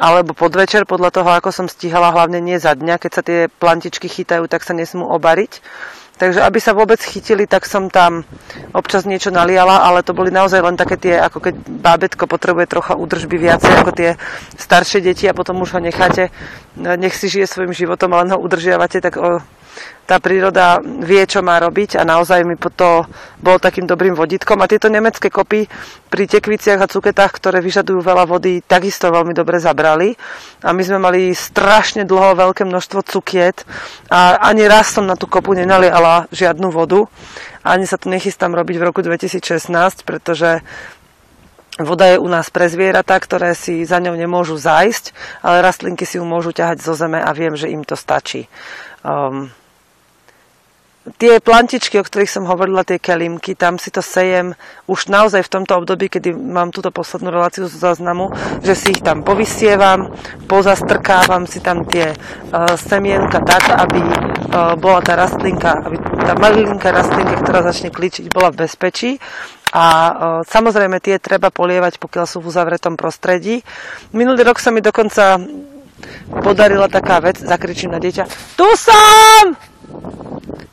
alebo podvečer, podľa toho, ako som stíhala, hlavne nie za dňa, keď sa tie plantičky chytajú, tak sa nesmú obariť. Takže aby sa vôbec chytili, tak som tam občas niečo naliala, ale to boli naozaj len také tie, ako keď bábetko potrebuje trocha údržby viacej ako tie staršie deti a potom už ho necháte, nech si žije svojim životom, ale ho udržiavate, tak o, tá príroda vie, čo má robiť a naozaj mi to bolo takým dobrým vodítkom. A tieto nemecké kopy pri tekviciach a cuketách, ktoré vyžadujú veľa vody, takisto veľmi dobre zabrali. A my sme mali strašne dlho veľké množstvo cukiet a ani raz som na tú kopu nenaliala žiadnu vodu. Ani sa to nechystám robiť v roku 2016, pretože Voda je u nás pre zvieratá, ktoré si za ňou nemôžu zájsť, ale rastlinky si ju môžu ťahať zo zeme a viem, že im to stačí. Um, tie plantičky, o ktorých som hovorila, tie kelimky, tam si to sejem už naozaj v tomto období, kedy mám túto poslednú reláciu z záznamu, že si ich tam povysievam, pozastrkávam si tam tie uh, semienka tak, aby uh, bola tá rastlinka, aby tá malinká rastlinka, ktorá začne kličiť, bola v bezpečí. A uh, samozrejme tie treba polievať, pokiaľ sú v uzavretom prostredí. Minulý rok sa mi dokonca podarila taká vec, zakričím na dieťa, tu som!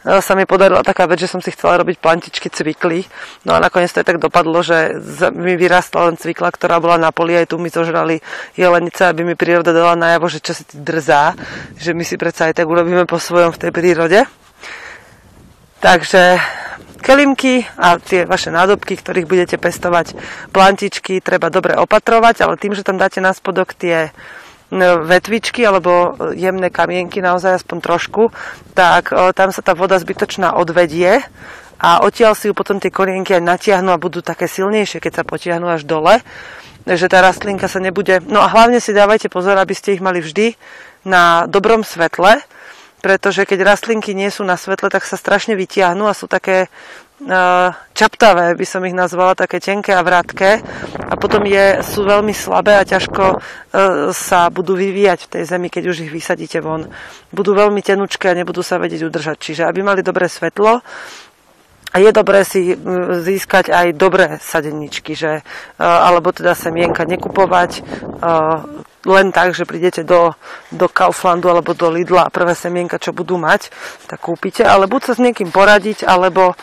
Sa mi podarila taká vec, že som si chcela robiť plantičky cvikly. No a nakoniec to aj tak dopadlo, že mi vyrastla len cvikla, ktorá bola na poli, aj tu mi zožrali jelenice, aby mi príroda dala najavo, že čo si ty drzá, že my si predsa aj tak urobíme po svojom v tej prírode. Takže kelimky a tie vaše nádobky, ktorých budete pestovať plantičky, treba dobre opatrovať, ale tým, že tam dáte na spodok tie vetvičky alebo jemné kamienky, naozaj aspoň trošku, tak tam sa tá voda zbytočná odvedie a odtiaľ si ju potom tie korienky aj natiahnu a budú také silnejšie, keď sa potiahnu až dole, že tá rastlinka sa nebude... No a hlavne si dávajte pozor, aby ste ich mali vždy na dobrom svetle, pretože keď rastlinky nie sú na svetle, tak sa strašne vytiahnu a sú také čaptavé, by som ich nazvala, také tenké a vrátke a potom je, sú veľmi slabé a ťažko e, sa budú vyvíjať v tej zemi, keď už ich vysadíte von. Budú veľmi tenučké a nebudú sa vedieť udržať. Čiže aby mali dobré svetlo, a je dobré si získať aj dobré sadeničky, že, alebo teda semienka nekupovať len tak, že prídete do, do Kauflandu alebo do Lidla a prvé semienka, čo budú mať, tak kúpite, ale buď sa s niekým poradiť, alebo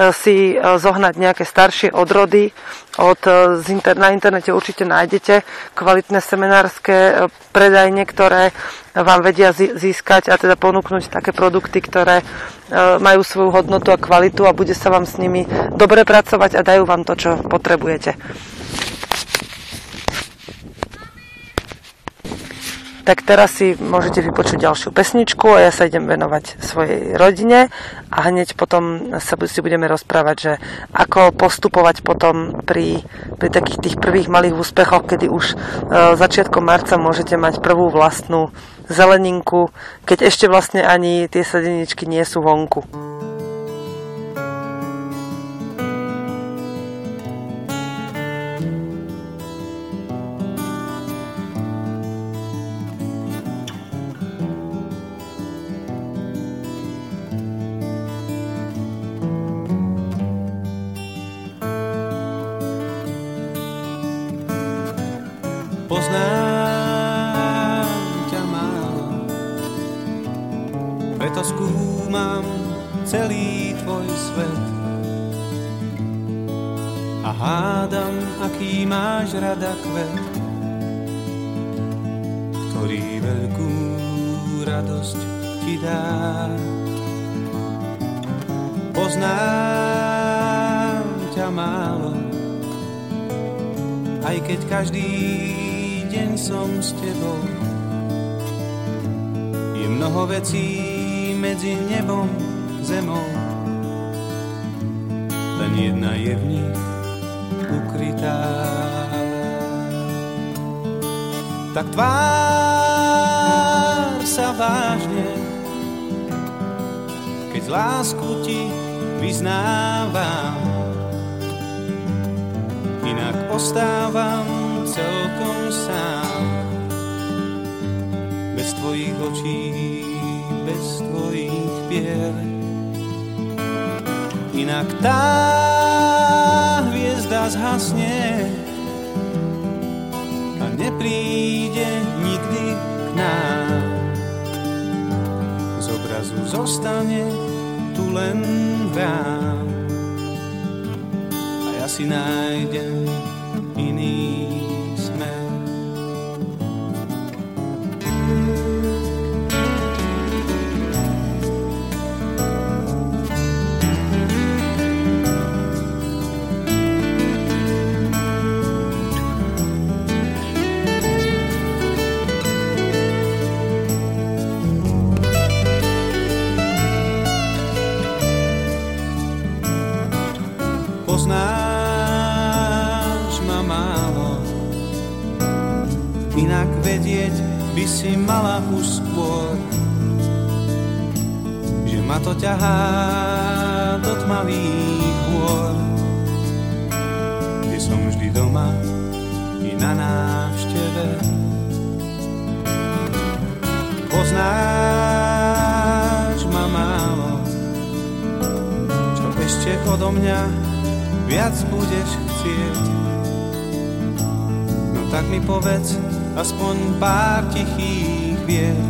E, si e, zohnať nejaké staršie odrody. Od, e, na internete určite nájdete kvalitné seminárske predajne, ktoré vám vedia získať a teda ponúknuť také produkty, ktoré majú svoju hodnotu a kvalitu a bude sa vám s nimi dobre pracovať a dajú vám to, čo potrebujete. Tak teraz si môžete vypočuť ďalšiu pesničku a ja sa idem venovať svojej rodine a hneď potom sa si budeme rozprávať, že ako postupovať potom pri, pri takých tých prvých malých úspechoch, kedy už e, začiatkom marca môžete mať prvú vlastnú zeleninku, keď ešte vlastne ani tie sadeničky nie sú vonku. Ktorý veľkú radosť ti dá. Poznám ťa málo, aj keď každý deň som s tebou. Je mnoho vecí medzi nebom, zemou, len jedna je v nich ukrytá tak tvár sa vážne, keď lásku ti vyznávam. Inak ostávam celkom sám, bez tvojich očí, bez tvojich pier. Inak tá hviezda zhasne, zostane tu len vrám. A ja si nájdem ťahá do tmavých hôr, kde som vždy doma i na návšteve. Poznáš ma málo, čo ešte odo mňa viac budeš chcieť. No tak mi povedz aspoň pár tichých vied.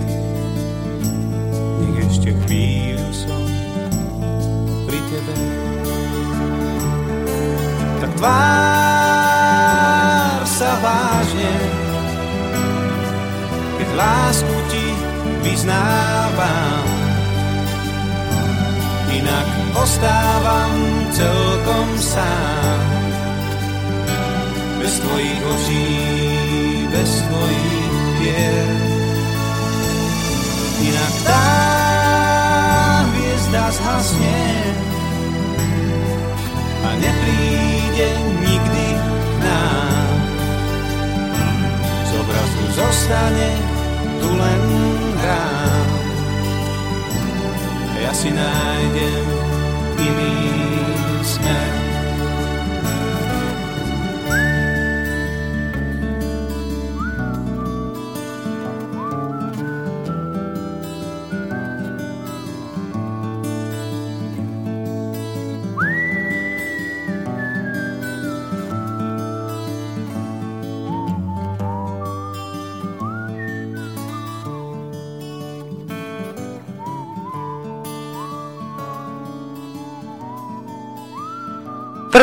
Nech ešte chvíľu som pri tebe. Tak tvár sa vážne, keď lásku ti vyznávam. Inak ostávam celkom sám. Bez tvojich očí, bez tvojich pier. Inak tá hviezda zhasne a nepríde nikdy k nám. Z obrazu zostane tu len rám. Ja si nájdem iný smer.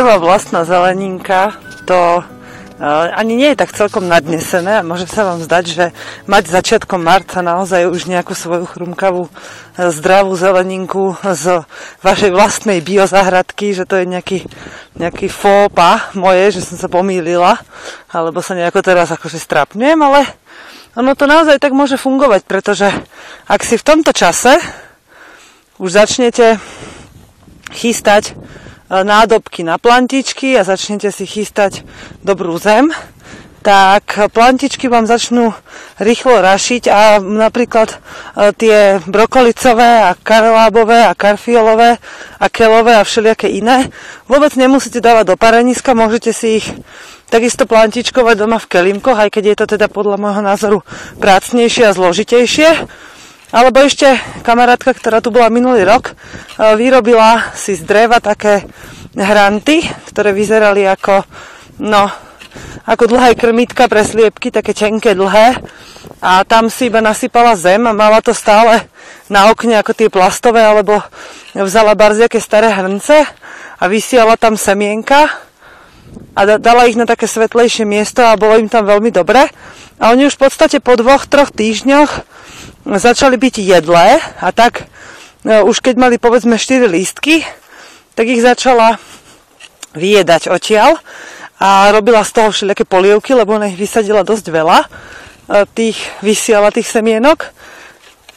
Prvá vlastná zeleninka, to uh, ani nie je tak celkom nadnesené a môže sa vám zdať, že mať začiatkom marca naozaj už nejakú svoju chrumkavú uh, zdravú zeleninku z vašej vlastnej biozahradky, že to je nejaký, nejaký fópa moje, že som sa pomýlila, alebo sa nejako teraz akože strapnem, ale ono to naozaj tak môže fungovať, pretože ak si v tomto čase už začnete chystať nádobky na plantičky a začnete si chystať dobrú zem, tak plantičky vám začnú rýchlo rašiť a napríklad e, tie brokolicové a karlábové a karfiolové a kelové a všelijaké iné vôbec nemusíte dávať do pareniska, môžete si ich takisto plantičkovať doma v kelimkoch, aj keď je to teda podľa môjho názoru prácnejšie a zložitejšie. Alebo ešte kamarátka, ktorá tu bola minulý rok, e, vyrobila si z dreva také hranty, ktoré vyzerali ako, no, ako dlhé krmitka pre sliepky, také čenké, dlhé. A tam si iba nasypala zem a mala to stále na okne ako tie plastové, alebo vzala barziaké staré hrnce a vysiala tam semienka a dala ich na také svetlejšie miesto a bolo im tam veľmi dobre. A oni už v podstate po dvoch, troch týždňoch začali byť jedlé a tak no, už keď mali povedzme 4 lístky, tak ich začala vyjedať odtiaľ a robila z toho všelijaké polievky, lebo ona ich vysadila dosť veľa, e, tých vysiala tých semienok.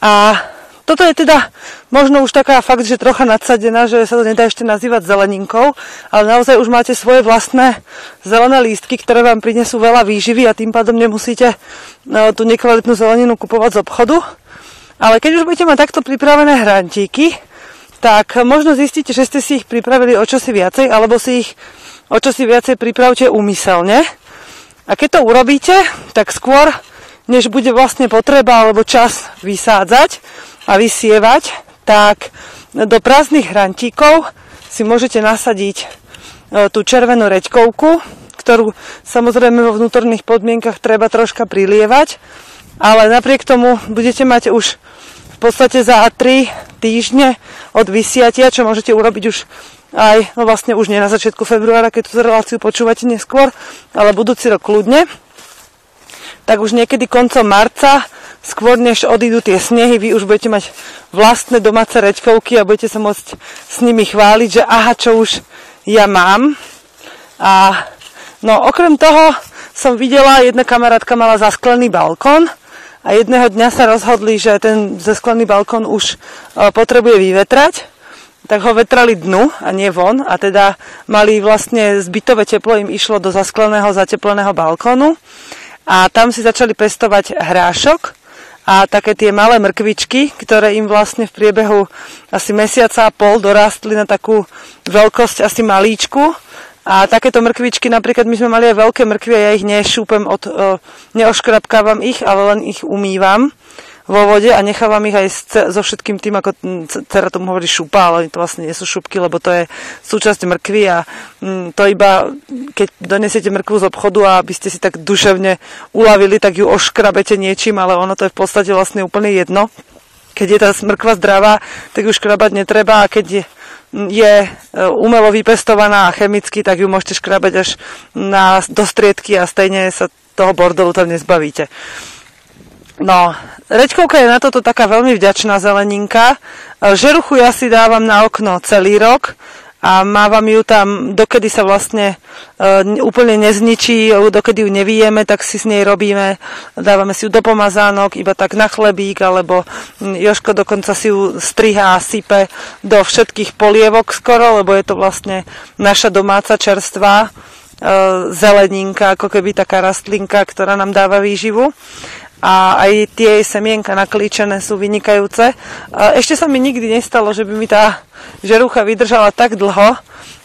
A toto je teda možno už taká fakt, že trocha nadsadená, že sa to nedá ešte nazývať zeleninkou, ale naozaj už máte svoje vlastné zelené lístky, ktoré vám prinesú veľa výživy a tým pádom nemusíte e, tú nekvalitnú zeleninu kupovať z obchodu. Ale keď už budete mať takto pripravené hrantíky, tak možno zistíte, že ste si ich pripravili o čosi viacej, alebo si ich o čosi viacej pripravte úmyselne. A keď to urobíte, tak skôr, než bude vlastne potreba alebo čas vysádzať a vysievať, tak do prázdnych hrantíkov si môžete nasadiť e, tú červenú reďkovku, ktorú samozrejme vo vnútorných podmienkach treba troška prilievať, ale napriek tomu budete mať už podstate za 3 týždne od vysiatia, čo môžete urobiť už aj, no vlastne už nie na začiatku februára, keď tú reláciu počúvate neskôr, ale budúci rok kľudne, tak už niekedy koncom marca, skôr než odídu tie snehy, vy už budete mať vlastné domáce reďkovky a budete sa môcť s nimi chváliť, že aha, čo už ja mám. A no okrem toho som videla, jedna kamarátka mala zasklený balkón, a jedného dňa sa rozhodli, že ten zesklený balkón už e, potrebuje vyvetrať, tak ho vetrali dnu a nie von. A teda mali vlastne zbytové teplo im išlo do zaskleného zatepleného balkónu. A tam si začali pestovať hrášok a také tie malé mrkvičky, ktoré im vlastne v priebehu asi mesiaca a pol dorástli na takú veľkosť asi malíčku. A takéto mrkvičky, napríklad my sme mali aj veľké mrkvy a ja ich nešúpem, od, uh, neoškrapkávam ich, ale len ich umývam vo vode a nechávam ich aj so všetkým tým, ako dcera tomu hovorí šupa, ale to vlastne nie sú šupky, lebo to je súčasť mrkvy a to iba, keď donesiete mrkvu z obchodu a aby ste si tak duševne ulavili, tak ju oškrabete niečím, ale ono to je v podstate vlastne úplne jedno. Keď je tá mrkva zdravá, tak ju škrabať netreba a keď je, je umelo vypestovaná a chemicky, tak ju môžete škrabať až na, do striedky a stejne sa toho bordelu tam nezbavíte. No, rečkovka je na toto taká veľmi vďačná zeleninka. E, žeruchu ja si dávam na okno celý rok a mávam ju tam, dokedy sa vlastne e, úplne nezničí, dokedy ju nevíjeme, tak si s nej robíme, dávame si ju do pomazánok, iba tak na chlebík, alebo Joško dokonca si ju strihá a sype do všetkých polievok skoro, lebo je to vlastne naša domáca čerstvá e, zeleninka, ako keby taká rastlinka, ktorá nám dáva výživu a aj tie semienka naklíčené sú vynikajúce. Ešte sa mi nikdy nestalo, že by mi tá žerucha vydržala tak dlho,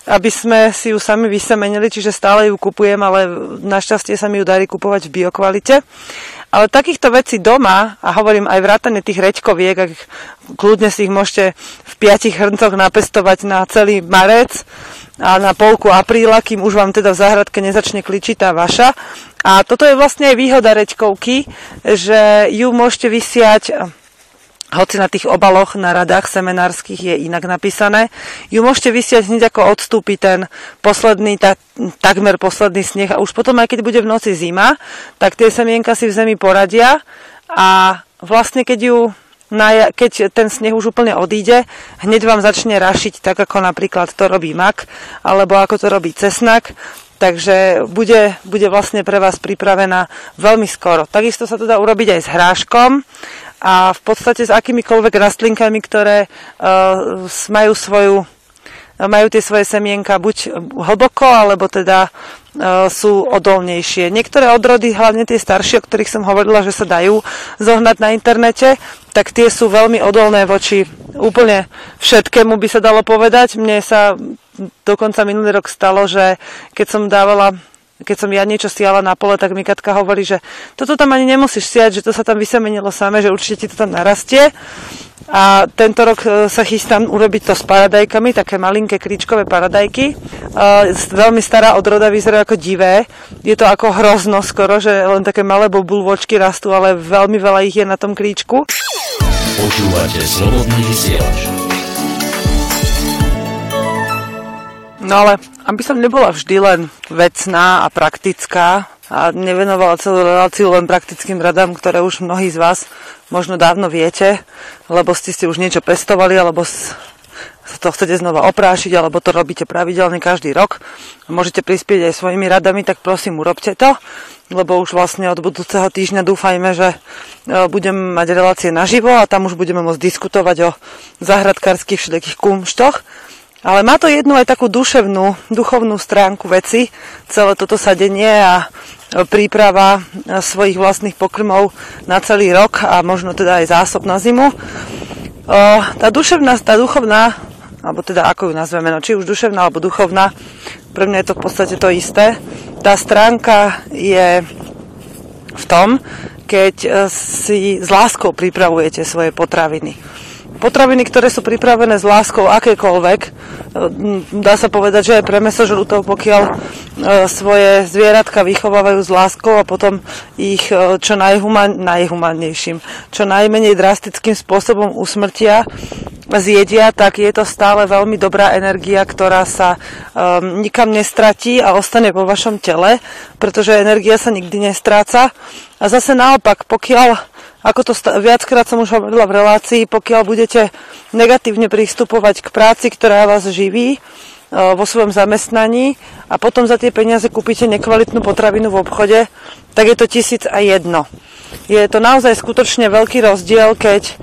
aby sme si ju sami vysemenili, čiže stále ju kupujem, ale našťastie sa mi ju darí kupovať v biokvalite. Ale takýchto vecí doma, a hovorím aj vrátane tých reďkoviek, ak kľudne si ich môžete v piatich hrncoch napestovať na celý marec a na polku apríla, kým už vám teda v záhradke nezačne kličiť tá vaša, a toto je vlastne aj výhoda reďkovky, že ju môžete vysiať hoci na tých obaloch na radách seminárskych je inak napísané, ju môžete vysiať hneď ako odstúpi ten posledný, ta, takmer posledný sneh. A už potom aj keď bude v noci zima, tak tie semienka si v zemi poradia. A vlastne keď ju na, keď ten sneh už úplne odíde, hneď vám začne rašiť, tak ako napríklad to robí mak, alebo ako to robí cesnak, takže bude, bude vlastne pre vás pripravená veľmi skoro. Takisto sa to dá urobiť aj s hráškom a v podstate s akýmikoľvek rastlinkami, ktoré uh, majú svoju majú tie svoje semienka buď hlboko, alebo teda uh, sú odolnejšie. Niektoré odrody, hlavne tie staršie, o ktorých som hovorila, že sa dajú zohnať na internete, tak tie sú veľmi odolné voči úplne všetkému, by sa dalo povedať. Mne sa dokonca minulý rok stalo, že keď som dávala keď som ja niečo siala na pole, tak mi Katka hovorí, že toto tam ani nemusíš siať, že to sa tam vysemenilo samé, že určite ti to tam narastie. A tento rok e, sa chystám urobiť to s paradajkami, také malinké kríčkové paradajky. Uh, veľmi stará odroda vyzerá ako divé. Je to ako hrozno skoro, že len také malé bobulvočky rastú, ale veľmi veľa ich je na tom kríčku. Počúvate slobodný vysielač. No ale aby som nebola vždy len vecná a praktická a nevenovala celú reláciu len praktickým radám, ktoré už mnohí z vás možno dávno viete, lebo ste si už niečo pestovali, alebo sa to chcete znova oprášiť, alebo to robíte pravidelne každý rok. Môžete prispieť aj svojimi radami, tak prosím, urobte to, lebo už vlastne od budúceho týždňa dúfajme, že e, budeme mať relácie naživo a tam už budeme môcť diskutovať o zahradkárskych všetkých kumštoch ale má to jednu aj takú duševnú, duchovnú stránku veci, celé toto sadenie a príprava svojich vlastných pokrmov na celý rok a možno teda aj zásob na zimu. Tá duševná, tá duchovná, alebo teda ako ju nazveme, no, či už duševná alebo duchovná, pre mňa je to v podstate to isté. Tá stránka je v tom, keď e, si s láskou pripravujete svoje potraviny potraviny, ktoré sú pripravené s láskou akékoľvek. E, dá sa povedať, že aj pre mesožrutov, pokiaľ e, svoje zvieratka vychovávajú s láskou a potom ich e, čo najhuman, najhumanejším, čo najmenej drastickým spôsobom usmrtia, zjedia, tak je to stále veľmi dobrá energia, ktorá sa um, nikam nestratí a ostane vo vašom tele, pretože energia sa nikdy nestráca. A zase naopak, pokiaľ ako to viackrát som už hovorila v relácii, pokiaľ budete negatívne pristupovať k práci, ktorá vás živí, e, vo svojom zamestnaní a potom za tie peniaze kúpite nekvalitnú potravinu v obchode, tak je to tisíc a jedno. Je to naozaj skutočne veľký rozdiel, keď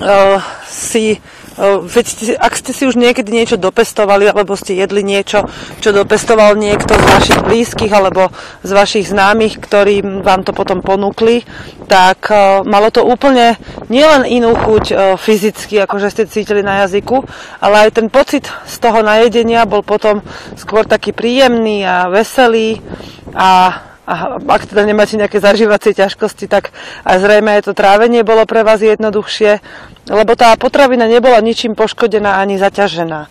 uh, si veď ste, ak ste si už niekedy niečo dopestovali, alebo ste jedli niečo, čo dopestoval niekto z vašich blízkych, alebo z vašich známych, ktorí vám to potom ponúkli, tak malo to úplne nielen inú chuť fyzicky, ako že ste cítili na jazyku, ale aj ten pocit z toho najedenia bol potom skôr taký príjemný a veselý a a ak teda nemáte nejaké zažívacie ťažkosti, tak aj zrejme aj to trávenie bolo pre vás jednoduchšie, lebo tá potravina nebola ničím poškodená ani zaťažená.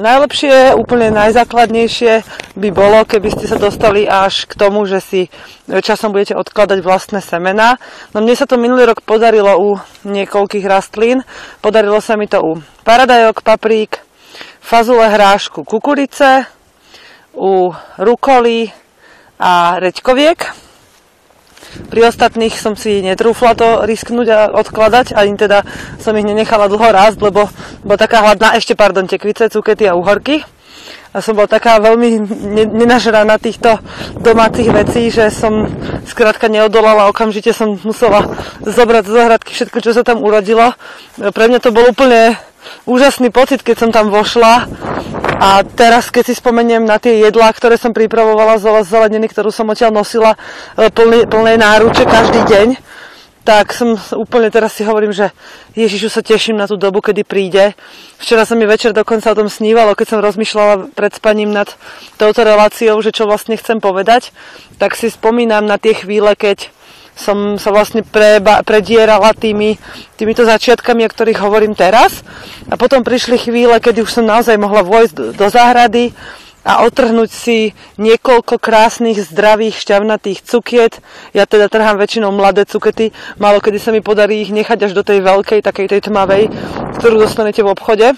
najlepšie, úplne najzákladnejšie by bolo, keby ste sa dostali až k tomu, že si časom budete odkladať vlastné semená. No mne sa to minulý rok podarilo u niekoľkých rastlín. Podarilo sa mi to u paradajok, paprík, fazule hrášku, kukurice, u rukoly, a reďkoviek. Pri ostatných som si netrúfla to risknúť a odkladať, ani teda som ich nenechala dlho rásť, lebo bola taká hladná, ešte pardon, tekvice, cukety a uhorky. A som bola taká veľmi nenažraná týchto domácich vecí, že som skrátka neodolala, okamžite som musela zobrať z zohradky všetko, čo sa tam urodilo. Pre mňa to bol úplne úžasný pocit, keď som tam vošla a teraz, keď si spomeniem na tie jedlá, ktoré som pripravovala z zeleniny, ktorú som odtiaľ nosila e, plné, plné náruče každý deň, tak som úplne teraz si hovorím, že Ježišu sa teším na tú dobu, kedy príde. Včera sa mi večer dokonca o tom snívalo, keď som rozmýšľala pred spaním nad touto reláciou, že čo vlastne chcem povedať, tak si spomínam na tie chvíle, keď som sa vlastne preba, predierala tými, týmito začiatkami, o ktorých hovorím teraz. A potom prišli chvíle, kedy už som naozaj mohla vojsť do, do záhrady a otrhnúť si niekoľko krásnych, zdravých, šťavnatých cukiet. Ja teda trhám väčšinou mladé cukety, málo kedy sa mi podarí ich nechať až do tej veľkej, takej tej tmavej, ktorú dostanete v obchode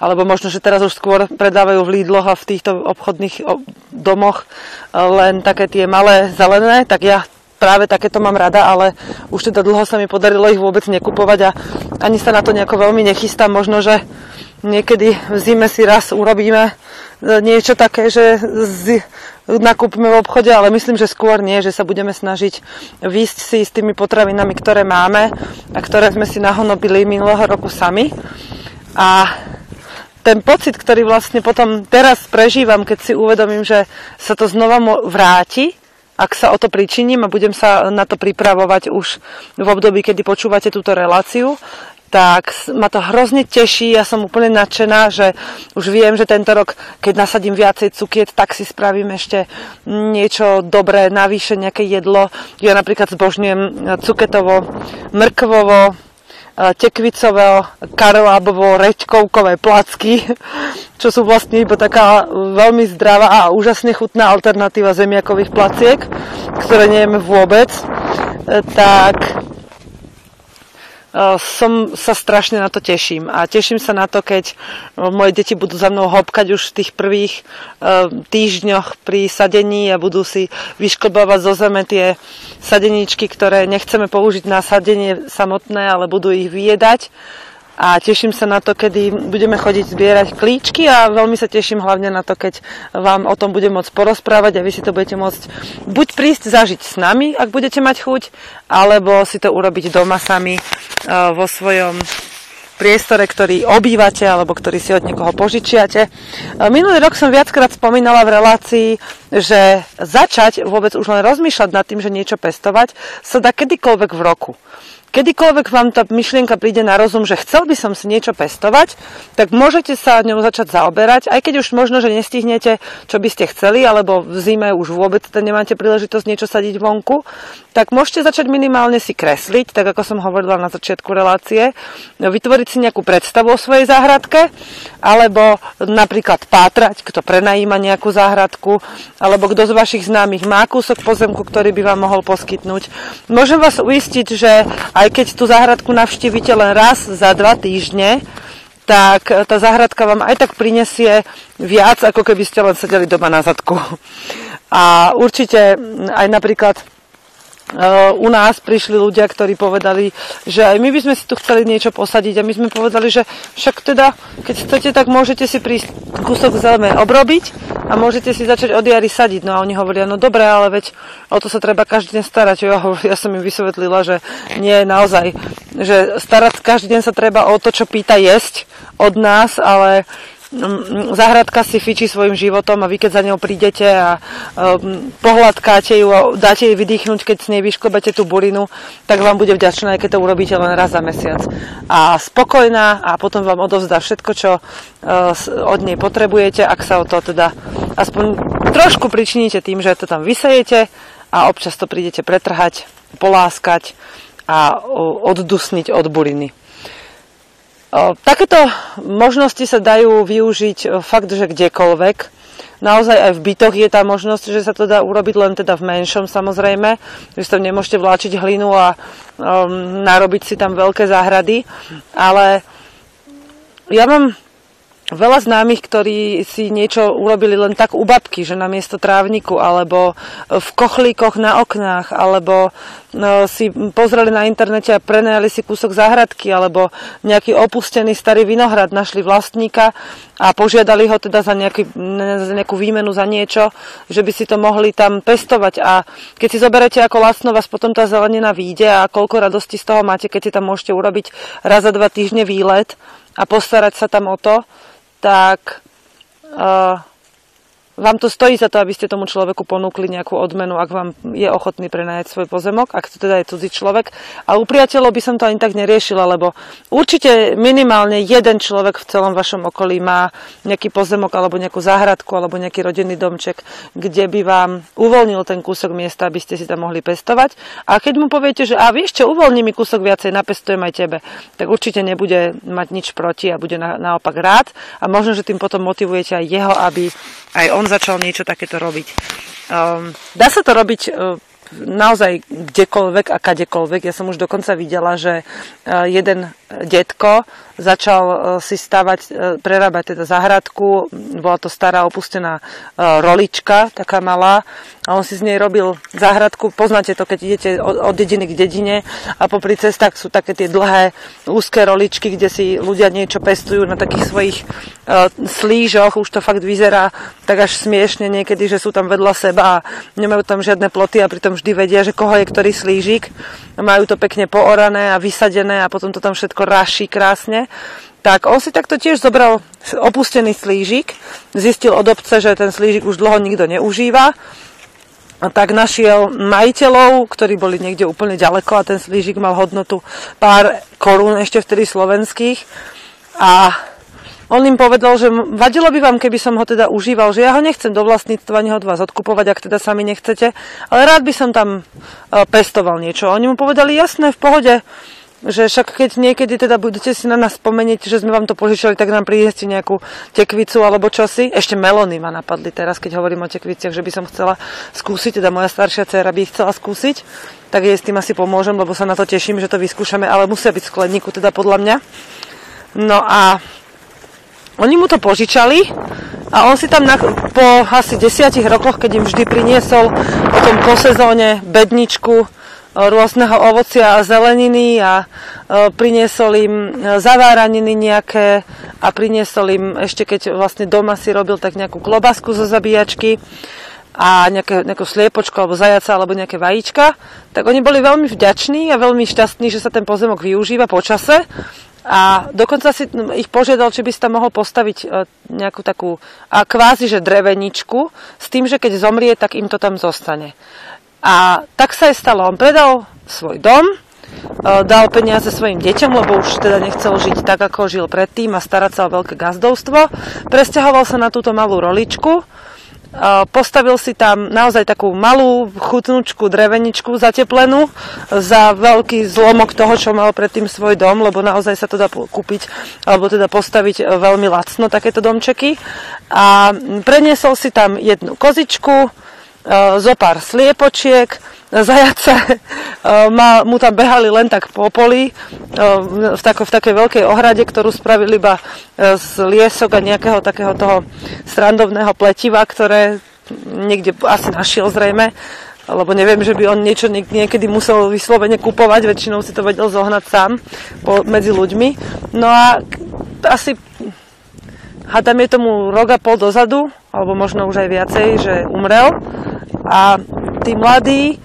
alebo možno, že teraz už skôr predávajú v Lidloch a v týchto obchodných domoch len také tie malé zelené, tak ja práve takéto mám rada, ale už teda dlho sa mi podarilo ich vôbec nekupovať a ani sa na to nejako veľmi nechystám. Možno, že niekedy v zime si raz urobíme e, niečo také, že z, nakúpime v obchode, ale myslím, že skôr nie, že sa budeme snažiť výjsť si s tými potravinami, ktoré máme a ktoré sme si nahonobili minulého roku sami. A ten pocit, ktorý vlastne potom teraz prežívam, keď si uvedomím, že sa to znova vráti, ak sa o to pričiním a budem sa na to pripravovať už v období, kedy počúvate túto reláciu, tak ma to hrozne teší, ja som úplne nadšená, že už viem, že tento rok, keď nasadím viacej cukiet, tak si spravím ešte niečo dobré, navýše nejaké jedlo. Ja napríklad zbožňujem cuketovo, mrkvovo, tekvicové, karlábovo, reďkovkové placky, čo sú vlastne iba taká veľmi zdravá a úžasne chutná alternatíva zemiakových placiek, ktoré nejeme vôbec. E, tak som sa strašne na to teším. A teším sa na to, keď eh, moje deti budú za mnou hopkať už v tých prvých eh, týždňoch pri sadení a budú si vyšklbávať zo zeme tie sadeníčky, ktoré nechceme použiť na sadenie samotné, ale budú ich vyjedať a teším sa na to, kedy budeme chodiť zbierať klíčky a veľmi sa teším hlavne na to, keď vám o tom budem môcť porozprávať a vy si to budete môcť buď prísť zažiť s nami, ak budete mať chuť, alebo si to urobiť doma sami vo svojom priestore, ktorý obývate alebo ktorý si od niekoho požičiate. Minulý rok som viackrát spomínala v relácii, že začať vôbec už len rozmýšľať nad tým, že niečo pestovať, sa dá kedykoľvek v roku kedykoľvek vám tá myšlienka príde na rozum, že chcel by som si niečo pestovať, tak môžete sa ňou začať zaoberať, aj keď už možno, že nestihnete, čo by ste chceli, alebo v zime už vôbec nemáte príležitosť niečo sadiť vonku, tak môžete začať minimálne si kresliť, tak ako som hovorila na začiatku relácie, vytvoriť si nejakú predstavu o svojej záhradke, alebo napríklad pátrať, kto prenajíma nejakú záhradku, alebo kto z vašich známych má kúsok pozemku, ktorý by vám mohol poskytnúť. Môžem vás uistiť, že aj keď tú záhradku navštívite len raz za dva týždne, tak tá záhradka vám aj tak prinesie viac, ako keby ste len sedeli doma na zadku. A určite aj napríklad u nás prišli ľudia, ktorí povedali, že aj my by sme si tu chceli niečo posadiť a my sme povedali, že však teda, keď chcete, tak môžete si prísť kúsok zeme obrobiť a môžete si začať od jary sadiť. No a oni hovoria, no dobre, ale veď o to sa treba každý deň starať. Ja, ja som im vysvetlila, že nie naozaj, že starať každý deň sa treba o to, čo pýta jesť od nás, ale Zahradka si fičí svojim životom a vy keď za ňou prídete a um, pohľadkáte ju a dáte jej vydýchnuť, keď s nej vyšklobete tú burinu, tak vám bude vďačná, aj keď to urobíte len raz za mesiac. A spokojná a potom vám odovzdá všetko, čo uh, od nej potrebujete, ak sa o to teda aspoň trošku pričiníte tým, že to tam vysejete a občas to prídete pretrhať, poláskať a oddusniť od buriny. Takéto možnosti sa dajú využiť fakt, že kdekoľvek. Naozaj aj v bytoch je tá možnosť, že sa to dá urobiť len teda v menšom samozrejme, že tam nemôžete vláčiť hlinu a um, narobiť si tam veľké záhrady, ale ja mám veľa známych, ktorí si niečo urobili len tak u babky, že na miesto trávniku, alebo v kochlíkoch na oknách, alebo no, si pozreli na internete a prenajali si kúsok záhradky, alebo nejaký opustený starý vinohrad našli vlastníka a požiadali ho teda za, nejaký, za nejakú výmenu za niečo, že by si to mohli tam pestovať. A keď si zoberete ako lacno, vás potom tá zelenina vyjde a koľko radosti z toho máte, keď si tam môžete urobiť raz za dva týždne výlet a postarať sa tam o to, tak uh, vám to stojí za to, aby ste tomu človeku ponúkli nejakú odmenu, ak vám je ochotný prenajať svoj pozemok, ak to teda je cudzí človek. A u priateľov by som to ani tak neriešila, lebo určite minimálne jeden človek v celom vašom okolí má nejaký pozemok alebo nejakú záhradku alebo nejaký rodinný domček, kde by vám uvoľnil ten kúsok miesta, aby ste si tam mohli pestovať. A keď mu poviete, že a vieš čo, uvoľni mi kúsok viacej, napestujem aj tebe, tak určite nebude mať nič proti a bude na, naopak rád. A možno, že tým potom motivujete aj jeho, aby aj on začal niečo takéto robiť. Um, dá sa to robiť uh, naozaj kdekoľvek a kadekoľvek. Ja som už dokonca videla, že uh, jeden detko začal uh, si stavať, prerábať teda zahradku. Bola to stará opustená rolička, taká malá. A on si z nej robil záhradku. Poznáte to, keď idete od, dediny k dedine a popri cestách sú také tie dlhé úzke roličky, kde si ľudia niečo pestujú na takých svojich uh, slížoch. Už to fakt vyzerá tak až smiešne niekedy, že sú tam vedľa seba a nemajú tam žiadne ploty a pritom vždy vedia, že koho je ktorý slížik. Majú to pekne poorané a vysadené a potom to tam všetko raší krásne. Tak on si takto tiež zobral opustený slížik, zistil od obce, že ten slížik už dlho nikto neužíva, a tak našiel majiteľov, ktorí boli niekde úplne ďaleko a ten slížik mal hodnotu pár korún ešte vtedy slovenských. A on im povedal, že vadilo by vám, keby som ho teda užíval, že ja ho nechcem do vlastníctva ani ho od vás odkupovať, ak teda sami nechcete, ale rád by som tam e, pestoval niečo. Oni mu povedali, jasné, v pohode, že však keď niekedy teda budete si na nás spomenieť, že sme vám to požičali, tak nám prinieste nejakú tekvicu alebo čosi. Ešte melóny ma napadli teraz, keď hovorím o tekviciach, že by som chcela skúsiť, teda moja staršia dcera by ich chcela skúsiť, tak jej s tým asi pomôžem, lebo sa na to teším, že to vyskúšame, ale musia byť v skleníku teda podľa mňa. No a oni mu to požičali a on si tam na, po asi desiatich rokoch, keď im vždy priniesol potom po sezóne bedničku rôzneho ovocia a zeleniny a e, priniesol im e, zaváraniny nejaké a priniesol im ešte keď vlastne doma si robil tak nejakú klobasku zo zabíjačky a nejaké, nejakú sliepočku alebo zajaca alebo nejaké vajíčka, tak oni boli veľmi vďační a veľmi šťastní, že sa ten pozemok využíva po čase a dokonca si ich požiadal, či by si tam mohol postaviť e, nejakú takú a kvázi, že dreveničku, s tým, že keď zomrie, tak im to tam zostane. A tak sa aj stalo. On predal svoj dom, e, dal peniaze svojim deťom, lebo už teda nechcel žiť tak, ako žil predtým a starať sa o veľké gazdovstvo. Presťahoval sa na túto malú roličku, postavil si tam naozaj takú malú chutnúčku dreveničku zateplenú za veľký zlomok toho, čo mal predtým svoj dom, lebo naozaj sa to dá kúpiť alebo teda postaviť veľmi lacno takéto domčeky. A preniesol si tam jednu kozičku, zo pár sliepočiek, zajace ma, mu tam behali len tak po poli v, tako, v takej veľkej ohrade, ktorú spravili iba e, z liesok a nejakého takého toho strandovného pletiva, ktoré niekde asi našiel zrejme. lebo neviem, že by on niečo niekedy musel vyslovene kupovať, väčšinou si to vedel zohnať sám po, medzi ľuďmi. No a asi hádam je tomu rok a pol dozadu, alebo možno už aj viacej, že umrel. A tí mladí,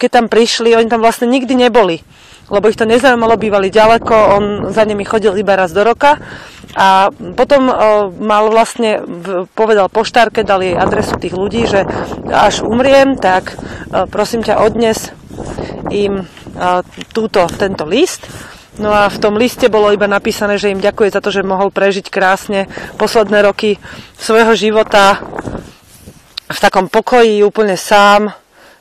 keď tam prišli, oni tam vlastne nikdy neboli lebo ich to nezaujímalo, bývali ďaleko, on za nimi chodil iba raz do roka a potom o, mal vlastne, povedal poštárke, dal jej adresu tých ľudí, že až umriem, tak o, prosím ťa odnes im túto, tento list. No a v tom liste bolo iba napísané, že im ďakuje za to, že mohol prežiť krásne posledné roky svojho života v takom pokoji, úplne sám,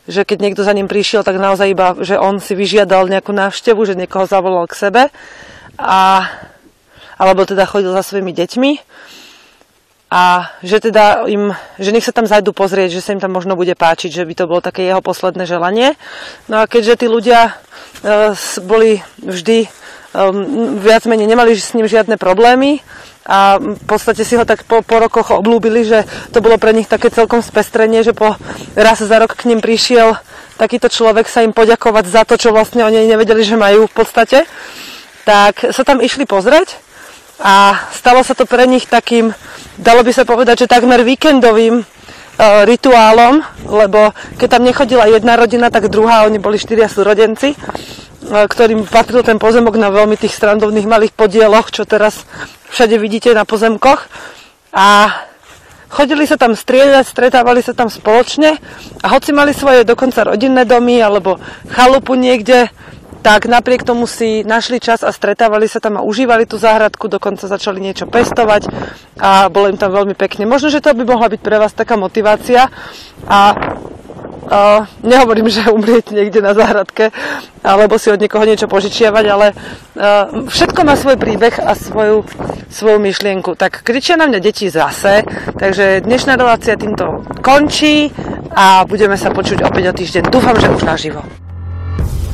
že keď niekto za ním prišiel, tak naozaj iba, že on si vyžiadal nejakú návštevu, že niekoho zavolal k sebe a, alebo teda chodil za svojimi deťmi a že teda im, že nech sa tam zajdu pozrieť, že sa im tam možno bude páčiť, že by to bolo také jeho posledné želanie. No a keďže tí ľudia uh, boli vždy viac menej nemali s ním žiadne problémy, a v podstate si ho tak po, po rokoch oblúbili, že to bolo pre nich také celkom spestrenie, že po raz za rok k ním prišiel takýto človek sa im poďakovať za to, čo vlastne oni nevedeli, že majú v podstate. Tak sa tam išli pozrieť a stalo sa to pre nich takým, dalo by sa povedať, že takmer víkendovým rituálom, lebo keď tam nechodila jedna rodina, tak druhá, oni boli štyria súrodenci E, ktorým patril ten pozemok na veľmi tých strandovných malých podieloch, čo teraz všade vidíte na pozemkoch. A chodili sa tam strieľať, stretávali sa tam spoločne a hoci mali svoje dokonca rodinné domy alebo chalupu niekde, tak napriek tomu si našli čas a stretávali sa tam a užívali tú záhradku, dokonca začali niečo pestovať a bolo im tam veľmi pekne. Možno, že to by mohla byť pre vás taká motivácia a Uh, nehovorím, že umrieť niekde na záhradke alebo si od niekoho niečo požičiavať, ale uh, všetko má svoj príbeh a svoju, svoju myšlienku. Tak kričia na mňa deti zase, takže dnešná relácia týmto končí a budeme sa počuť opäť o týždeň. Dúfam, že už naživo.